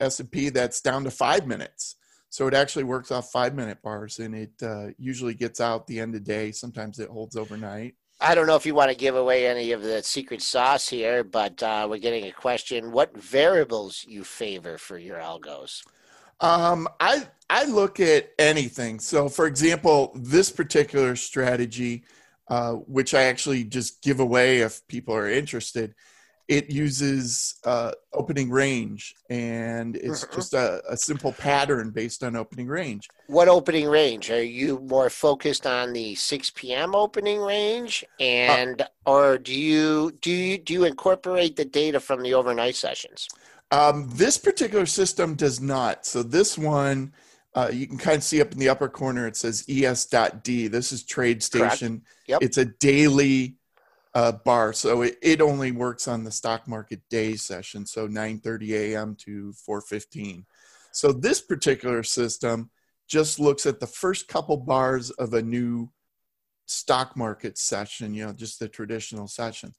S&P that's down to five minutes. So it actually works off five minute bars, and it uh, usually gets out the end of day. Sometimes it holds overnight.
I don't know if you want to give away any of the secret sauce here, but uh, we're getting a question. What variables you favor for your algos?
Um, I I look at anything. So, for example, this particular strategy, uh, which I actually just give away if people are interested, it uses uh, opening range, and it's
Mhm.
just a, a simple pattern based on opening range.
What opening range? Are you more focused on the 6 p.m. opening range, and or do you do you do you incorporate the data from the overnight sessions?
Um, this particular system does not. So this one, uh, you can kind of see up in the upper corner, it says es.d. This is Trade. Station.
Yep.
It's a daily uh, bar. So it, it only works on the stock market day session. So 9.30 a.m. to 4.15. So this particular system just looks at the first couple bars of a new stock market session, you know, just the traditional session.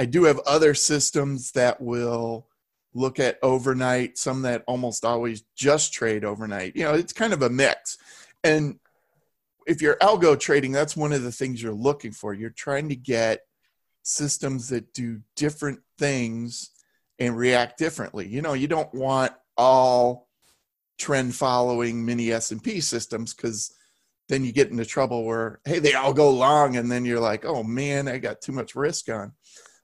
I do have other systems that will look at overnight, some that almost always just trade overnight. You know, it's kind of a mix. And if you're algo trading, that's one of the things you're looking for. You're trying to get systems that do different things and react differently. You know, you don't want all trend following mini S&P systems cuz then you get into trouble where hey, they all go long and then you're like, "Oh man, I got too much risk on."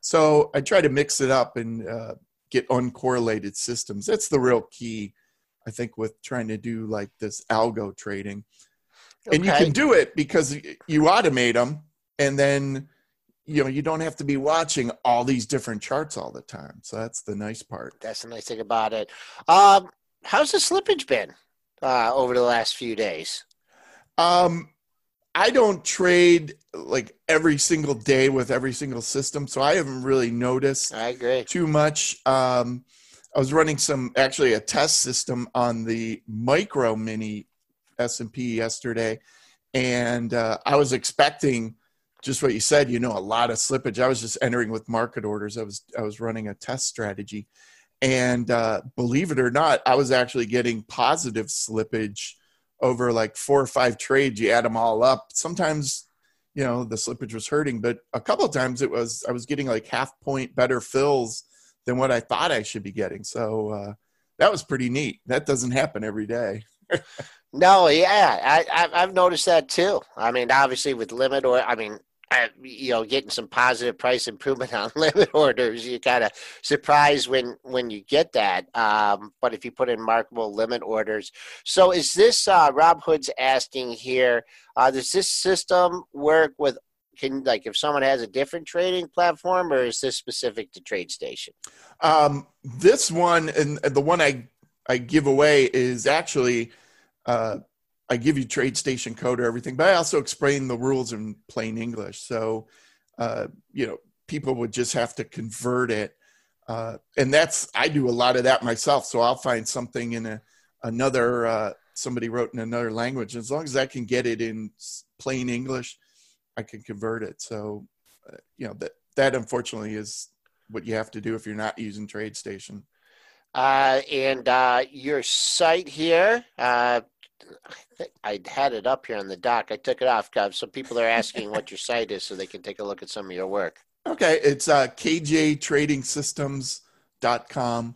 So, I try to mix it up and uh, get uncorrelated systems. That's the real key I think with trying to do like this algo trading and you can do it because you automate them and then you know you don't have to be watching all these different charts all the time so that's the nice part
That's the nice thing about it. Um, how's the slippage been uh, over the last few days?
um i don't trade like every single day with every single system so i haven't really noticed
I agree.
too much um i was running some actually a test system on the micro mini s&p yesterday and uh, i was expecting just what you said you know a lot of slippage. I was just entering with market orders. I was i was running a test strategy. And uh, believe it or not i was actually getting positive slippage over like four or five trades. You add them all up. Sometimes you know the slippage was hurting but a couple of times it was i was getting like half point better fills than what i thought i should be getting. So uh, that was pretty neat. That doesn't happen every day.
No, yeah, I, I've noticed that too. I mean, obviously with limit or I mean, I, you know, getting some positive price improvement on limit orders, you kind of surprised when when you get that. Um, but if you put in markable limit orders, so is this uh, Rob Hood's asking here? Uh, does this system work with can like if someone has a different trading platform, or is this specific to TradeStation?
Um, this one and the one I I give away is actually uh, I give you TradeStation code or everything, but I also explain the rules in plain English. So uh, you know people would just have to convert it, uh, and that's I do a lot of that myself. So I'll find something in a another uh, somebody wrote in another language. As long as I can get it in plain English, I can convert it. So, uh, you know that that unfortunately is what you have to do if you're not using TradeStation.
Uh, and uh, your site here, uh, I had it up here on the dock. I took it off because some people are asking what your site is so they can take a look at some of your work.
Okay, it's uh, kjtradingsystems.com.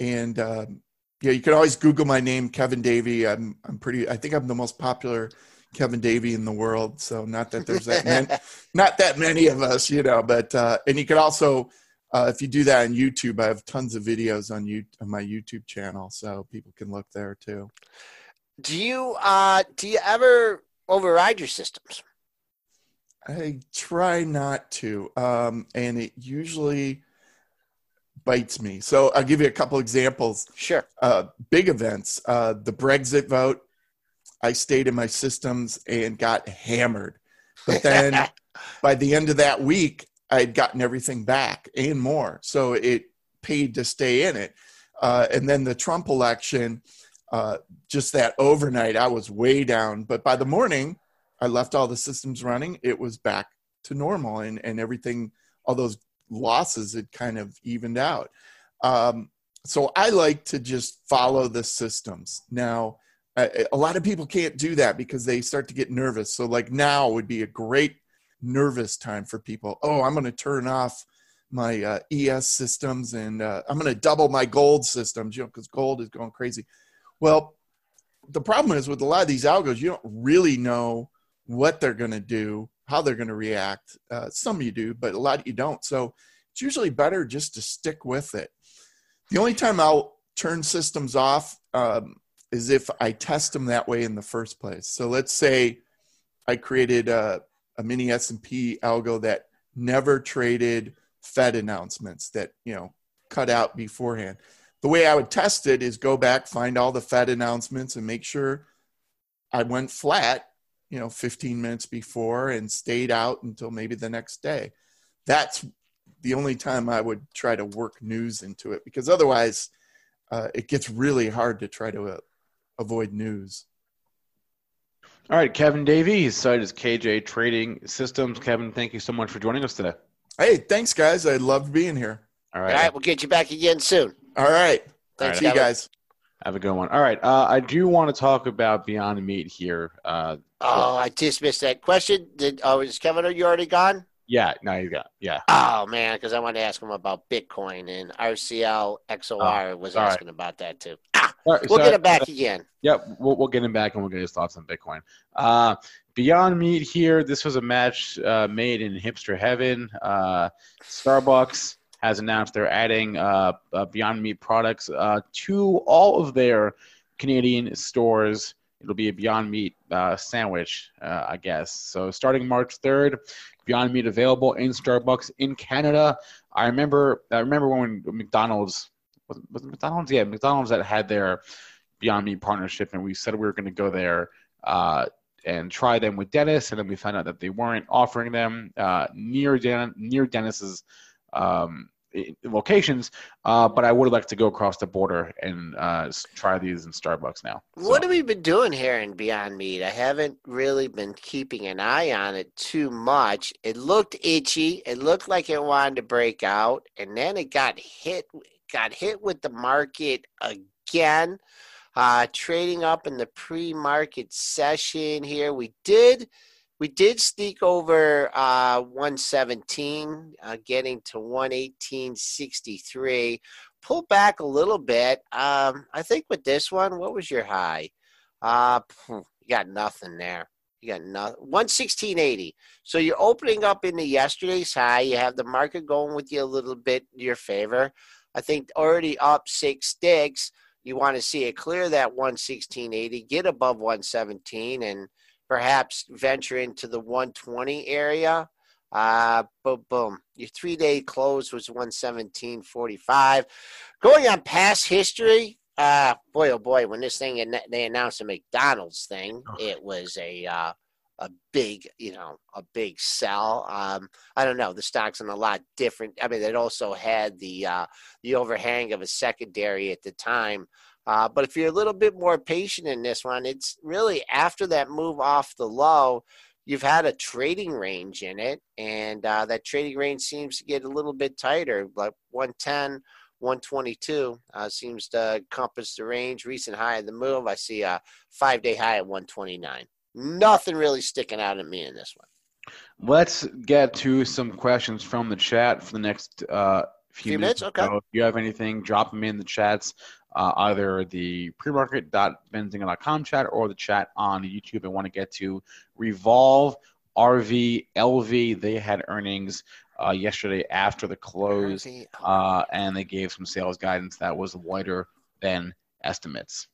And um, yeah, you can always Google my name, Kevin Davey. I'm I'm pretty. I think I'm the most popular Kevin Davey in the world. So not that there's that many, not that many of us, you know. But uh, and you can also, uh, if you do that on YouTube, I have tons of videos on you on my YouTube channel, so people can look there too.
Do you uh do you ever override your systems?
I try not to, um, and it usually bites me. So I'll give you a couple examples.
Sure.
Uh, big events, uh, the Brexit vote. I stayed in my systems and got hammered, but then by the end of that week, I had gotten everything back and more. So it paid to stay in it. Uh, and then the Trump election, uh, just that overnight, I was way down. But by the morning, I left all the systems running. It was back to normal, and and everything, all those losses had kind of evened out. Um, so I like to just follow the systems. Now, a, a lot of people can't do that because they start to get nervous. So, like now would be a great nervous time for people. Oh, I'm going to turn off my uh, ES systems and uh, I'm going to double my gold systems, you know, because gold is going crazy. Well, the problem is with a lot of these algos, you don't really know what they're going to do how they're going to react. Uh, some of you do, but a lot you don't. So it's usually better just to stick with it. The only time I'll turn systems off um, is if I test them that way in the first place. So let's say I created a, a mini S&P algo that never traded Fed announcements that, you know, cut out beforehand. The way I would test it is go back, find all the Fed announcements and make sure I went flat you know 15 minutes before and stayed out until maybe the next day. That's the only time i would try to work news into it because otherwise uh, it gets really hard to try to uh, avoid news.
All right kevin davey his site is kj trading systems. Kevin thank you so much for joining us today.
Hey thanks guys. I loved being here.
All right. All right we'll get you back again soon
all right thanks all right, you guys
have a good one. All right. Uh, I do want to talk about Beyond Meat here. Uh,
oh, I just missed that question. Did oh, is Kevin? Are you already gone?
Yeah, no, you got yeah.
Oh man, because I wanted to ask him about Bitcoin and RCL XOR oh, was sorry. asking about that too. Ah, right, we'll get him back again.
Yep, we'll, we'll get him back and we'll get his thoughts on Bitcoin. Uh, Beyond Meat here. This was a match uh, made in hipster heaven. Uh, Starbucks has announced they're adding uh, uh, Beyond Meat products uh, to all of their Canadian stores. It'll be a Beyond Meat uh, sandwich, uh, I guess. So starting March 3rd, Beyond Meat available in Starbucks in Canada. I remember I remember when McDonald's was, was McDonald's yeah McDonald's that had their Beyond Meat partnership, and we said we were going to go there and try them with Dennis, and then we found out that they weren't offering them uh, near Den- near Dennis's um, locations, uh, but I would like to go across the border and uh, try these in Starbucks now.
So. What have we been doing here in Beyond Meat? I haven't really been keeping an eye on it too much. It looked itchy. It looked like it wanted to break out, and then it got hit. Got hit with the market again. Uh, trading up in the pre-market session here, we did we did sneak over uh, 117, uh, getting to 118.63. Pull back a little bit. Um, I think with this one, what was your high? Uh, you got nothing there. You got nothing. 116.80. So you're opening up into yesterday's high. You have the market going with you a little bit in your favor. I think already up six sticks. You want to see it clear that 116.80, get above 117, and perhaps venture into the 120 area. Uh, boom, boom. Your three day close was 117.45. Going on past history, uh, boy, oh boy, when this thing, they announced the McDonald's thing, it was a, uh, a big, you know, a big sell. Um, I don't know. The stock's in a lot different. I mean, it also had the uh, the overhang of a secondary at the time. Uh, but if you're a little bit more patient in this one, it's really after that move off the low, you've had a trading range in it, and uh, that trading range seems to get a little bit tighter, like 110. 122 uh, seems to compass the range. Recent high of the move, I see a five day high at 129 nothing really sticking out at me in this one.
Let's get to some questions from the chat for the next uh, few,
few minutes. minutes. Okay.
So if you have anything, drop them in the chats, uh, either the premarket.benzinga.com chat or the chat on YouTube. I want to get to Revolve, RV, LV. They had earnings uh, yesterday after the close, uh, and they gave some sales guidance that was lighter than estimates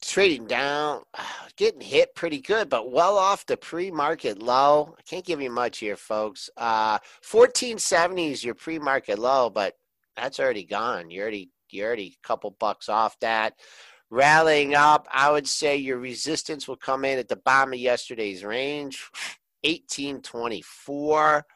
trading down, getting hit pretty good, but well off the pre-market low. I can't give you much here, folks. Uh, 1470 is your pre-market low, but that's already gone. You already you already a couple bucks off that. Rallying up, I would say your resistance will come in at the bottom of yesterday's range, 1824.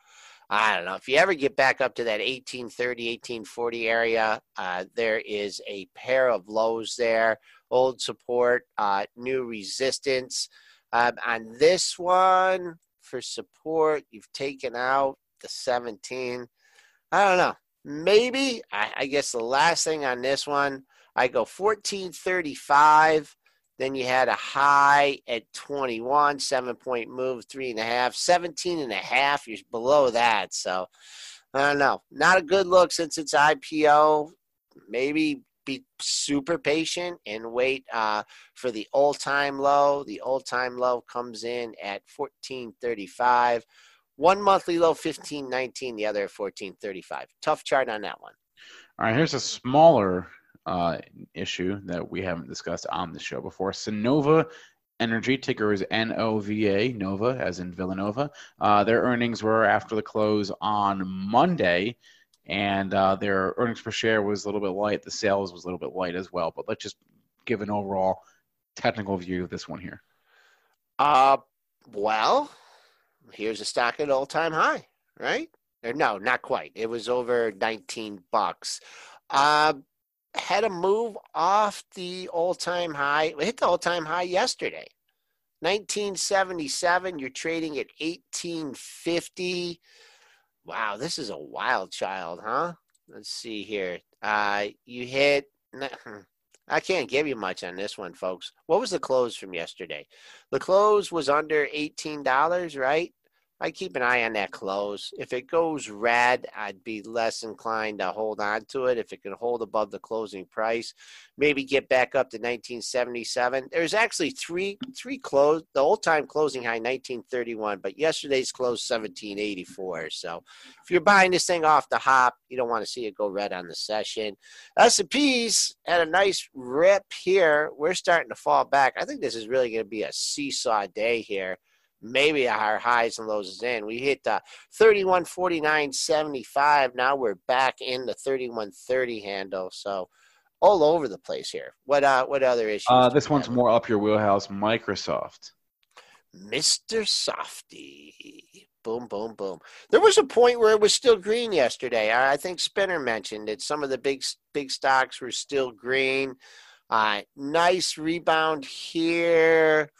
I don't know. If you ever get back up to that 1830, 1840 area, uh, there is a pair of lows there old support, uh, new resistance. Um, on this one, for support, you've taken out the 17. I don't know. Maybe, I, I guess the last thing on this one, I go 1435. Then you had a high at 21, seven point move, three and a half, 17 and a half. You're below that. So I don't know. Not a good look since its IPO. Maybe be super patient and wait uh, for the all-time low. The all-time low comes in at 1435. One monthly low, 1519. The other 1435. Tough chart on that one.
All right, here's a smaller uh, issue that we haven't discussed on the show before. Sunnova Energy ticker is NOVA, Nova, as in Villanova. Uh, their earnings were after the close on Monday and uh, their earnings per share was a little bit light. The sales was a little bit light as well. But let's just give an overall technical view of this one here.
Uh, well, here's a stock at all time high, right? Or no, not quite. It was over 19 bucks. Uh, had a move off the all time high. It hit the all time high yesterday. 1977, you're trading at 1850. Wow, this is a wild child, huh? Let's see here. Uh, you hit. Hmm, I can't give you much on this one, folks. What was the close from yesterday? The close was under $18, right? I keep an eye on that close. If it goes red, I'd be less inclined to hold on to it. If it can hold above the closing price, maybe get back up to 1977. There's actually three three close. The old time closing high 1931, but yesterday's close 1784. So if you're buying this thing off the hop, you don't want to see it go red on the session. S&P's had a nice rip here. We're starting to fall back. I think this is really going to be a seesaw day here maybe our highs and lows is in. We hit uh, 31 49 75. Now we're back in the 31 30 handle. So all over the place here. What uh what other issues?
Uh, this one's more up your wheelhouse. Microsoft.
Mr. Softy. Boom, boom, boom. There was a point where it was still green yesterday. I think Spinner mentioned that some of the big big stocks were still green. Uh, nice rebound here.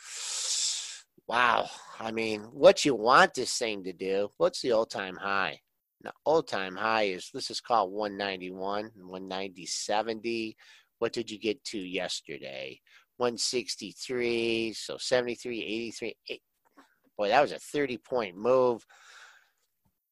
Wow. I mean, what you want this thing to do? What's the all time high? Now, all time high is this is called 191, 190, 70. What did you get to yesterday? 163, so 73, 83. Eight. Boy, that was a 30 point move.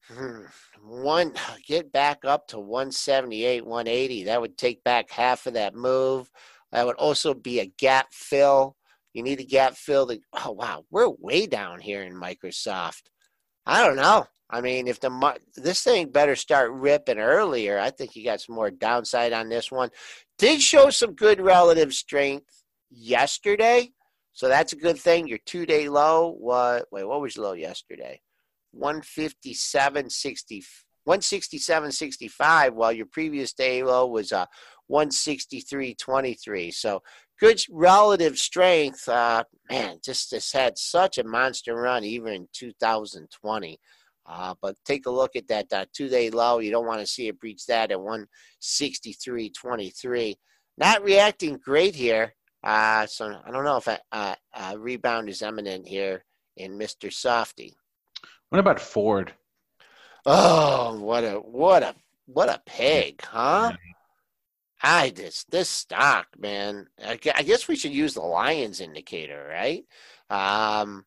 Hmm. One get back up to 178, 180. That would take back half of that move. That would also be a gap fill you need a gap fill. Oh wow, we're way down here in Microsoft. I don't know. I mean, if the this thing better start ripping earlier, I think you got some more downside on this one. Did show some good relative strength yesterday. So that's a good thing. Your two day low was wait, what was your low yesterday? 157.60 167.65 while your previous day low was uh 163.23. So good relative strength. Uh, man, just just had such a monster run even in 2020. Uh, but take a look at that uh, two day low. You don't want to see it breach that at 163.23. Not reacting great here. Uh, so I don't know if a, a, a rebound is imminent here in Mr. Softy.
What about Ford?
Oh, what a what a what a pig, huh? I this this stock, man. I, I guess we should use the Lions indicator, right? Um,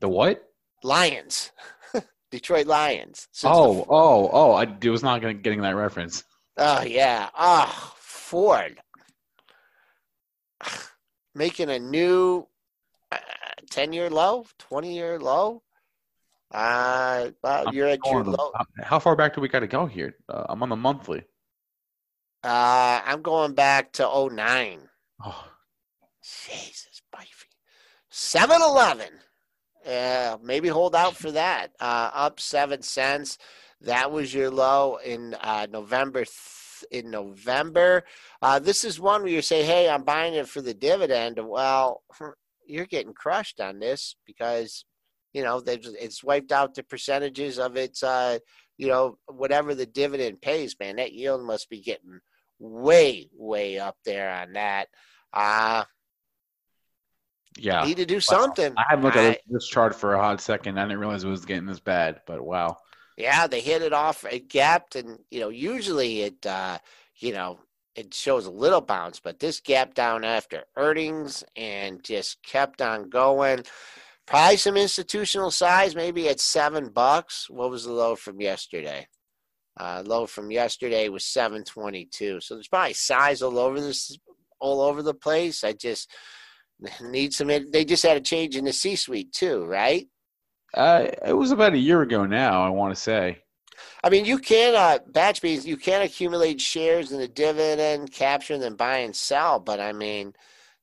The what?
Lions, Detroit Lions.
Oh,
the-
oh, oh! I was not gonna, getting that reference.
oh yeah. Oh, Ford making a new uh, ten-year low, twenty-year low. Uh, well, you're at your low.
how- How far back do we got to go here? Uh, I'm on the monthly.
Uh, I'm going back to 09.
Oh,
Jesus, Bifey. 7 Eleven. Yeah, maybe hold out for that. Uh, up seven cents. That was your low in uh, November. Th- in November, uh, this is one where you say, "Hey, I'm buying it for the dividend." Well, you're getting crushed on this because you know they've it's wiped out the percentages of its, uh, you know, whatever the dividend pays. Man, that yield must be getting way, way up there on that. Uh,
yeah.
need to do something.
I haven't looked
I-
at this chart for a hot second. I didn't realize it was getting this bad, but wow.
Yeah, they hit it off. It gapped, and you know, usually it, uh, you know, it shows a little bounce, but this gap down after earnings and just kept on going. Probably some institutional size, maybe at seven bucks. What was the low from yesterday? Uh, low from yesterday was seven twenty two. So there's probably size all over this, all over the place. I just need some. They just had a change in the C suite too, right?
Uh, it was about a year ago now. I want to say.
I mean, you can uh, batch beans. You can accumulate shares in the dividend, capture, and then buy and sell. But I mean,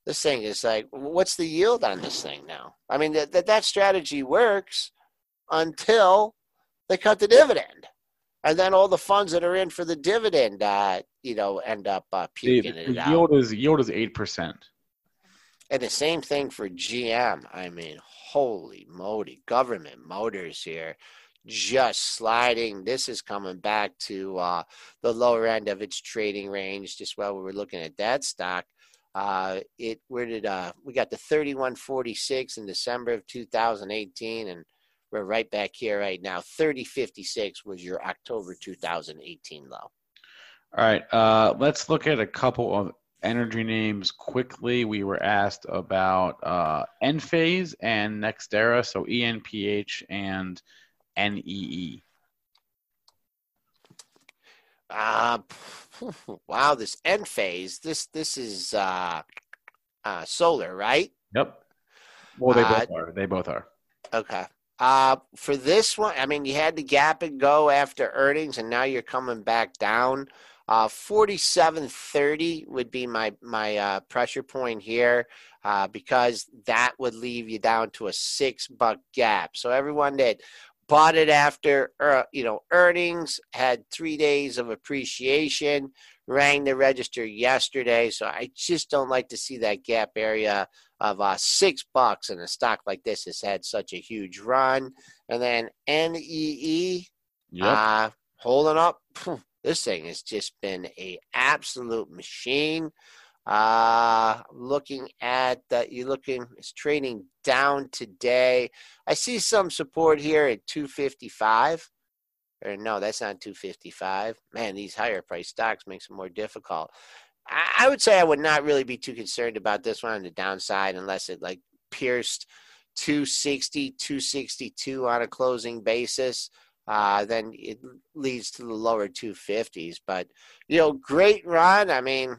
this thing is like, what's the yield on this thing now? I mean, that that, that strategy works until they cut the dividend, and then all the funds that are in for the dividend, uh, you know, end up uh, puking
the
it out.
yield is yield is eight percent.
And the same thing for GM. I mean, holy moly, government motors here just sliding. This is coming back to uh, the lower end of its trading range. Just while we were looking at that stock, uh, it where did uh, we got the 3146 in December of 2018, and we're right back here right now. 3056 was your October 2018 low.
All right, uh, let's look at a couple of energy names quickly. We were asked about uh, Enphase and Nextera, so ENPH and NEE.
Uh, wow, this Enphase. This this is uh, uh, solar, right?
Yep. Well, they
Uh,
both are. They both are.
Okay. Uh, for this one, I mean, you had the gap and go after earnings, and now you're coming back down. Uh, 47.30 would be my my uh, pressure point here, uh, because that would leave you down to a six buck gap. So everyone that bought it after uh, you know earnings had three days of appreciation, rang the register yesterday. So I just don't like to see that gap area of uh, six bucks and a stock like this has had such a huge run. And then NEE,
Yep.
uh, holding up. This thing has just been a absolute machine. Uh, looking at that, you're looking, it's trading down today. I see some support here at 255. Or no, that's not 255. Man, these higher price stocks makes it more difficult. I, I would say I would not really be too concerned about this one on the downside unless it like pierced 260, 262 on a closing basis. Uh, then it leads to the lower 250s. But, you know, great run. I mean,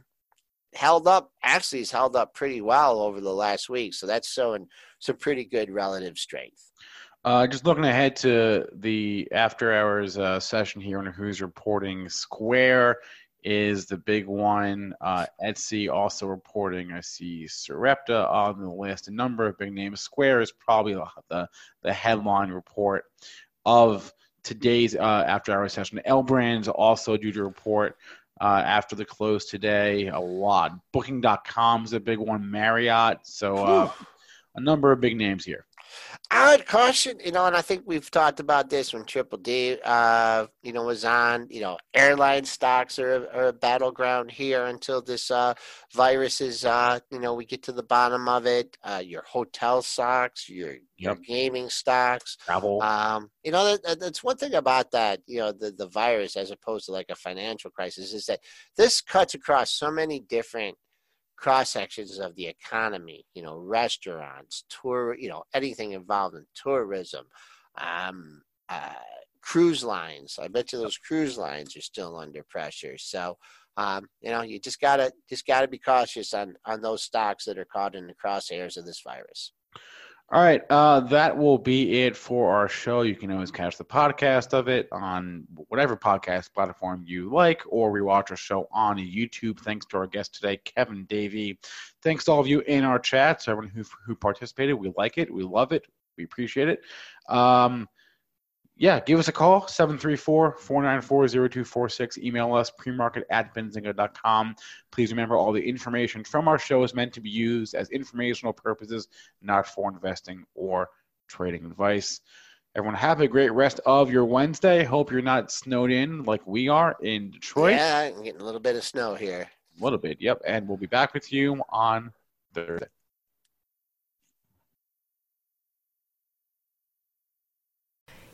held up, actually, has held up pretty well over the last week. So that's showing some pretty good relative strength.
Uh, just looking ahead to the after hours uh, session here on Who's Reporting, Square is the big one. Uh, Etsy also reporting. I see Sarepta on the list. A number of big names. Square is probably the the headline report of today's uh, after hours session. L Brands also due to report uh, after the close today. A lot. Booking.com is a big one. Marriott. So uh, a number of big names here.
I would caution, you know, and I think we've talked about this when Triple D, uh, you know, was on. You know, airline stocks are, are a battleground here until this uh, virus is, uh, you know, we get to the bottom of it. Uh, your hotel stocks, your your
Yep.
gaming stocks.
Travel.
Um, you know, that, that- that's one thing about that. You know, the the virus as opposed to like a financial crisis is that this cuts across so many different cross sections of the economy. You know, restaurants, tour. You know, anything involved in tourism, um, uh, cruise lines. I bet you those cruise lines are still under pressure. So. Um, you know, you just gotta just gotta be cautious on on those stocks that are caught in the crosshairs of this virus.
All right, uh, that will be it for our show. You can always catch the podcast of it on whatever podcast platform you like, or rewatch our show on YouTube. Thanks to our guest today, Kevin Davey. Thanks to all of you in our chats, everyone who who participated. We like it, we love it, we appreciate it. Um, yeah, give us a call, 734-494-0246. Email us, premarket at benzinga.com. Please remember all the information from our show is meant to be used as informational purposes, not for investing or trading advice. Everyone have a great rest of your Wednesday. Hope you're not snowed in like we are in Detroit.
Yeah, I'm getting a little bit of snow here.
A little bit, yep. And we'll be back with you on Thursday.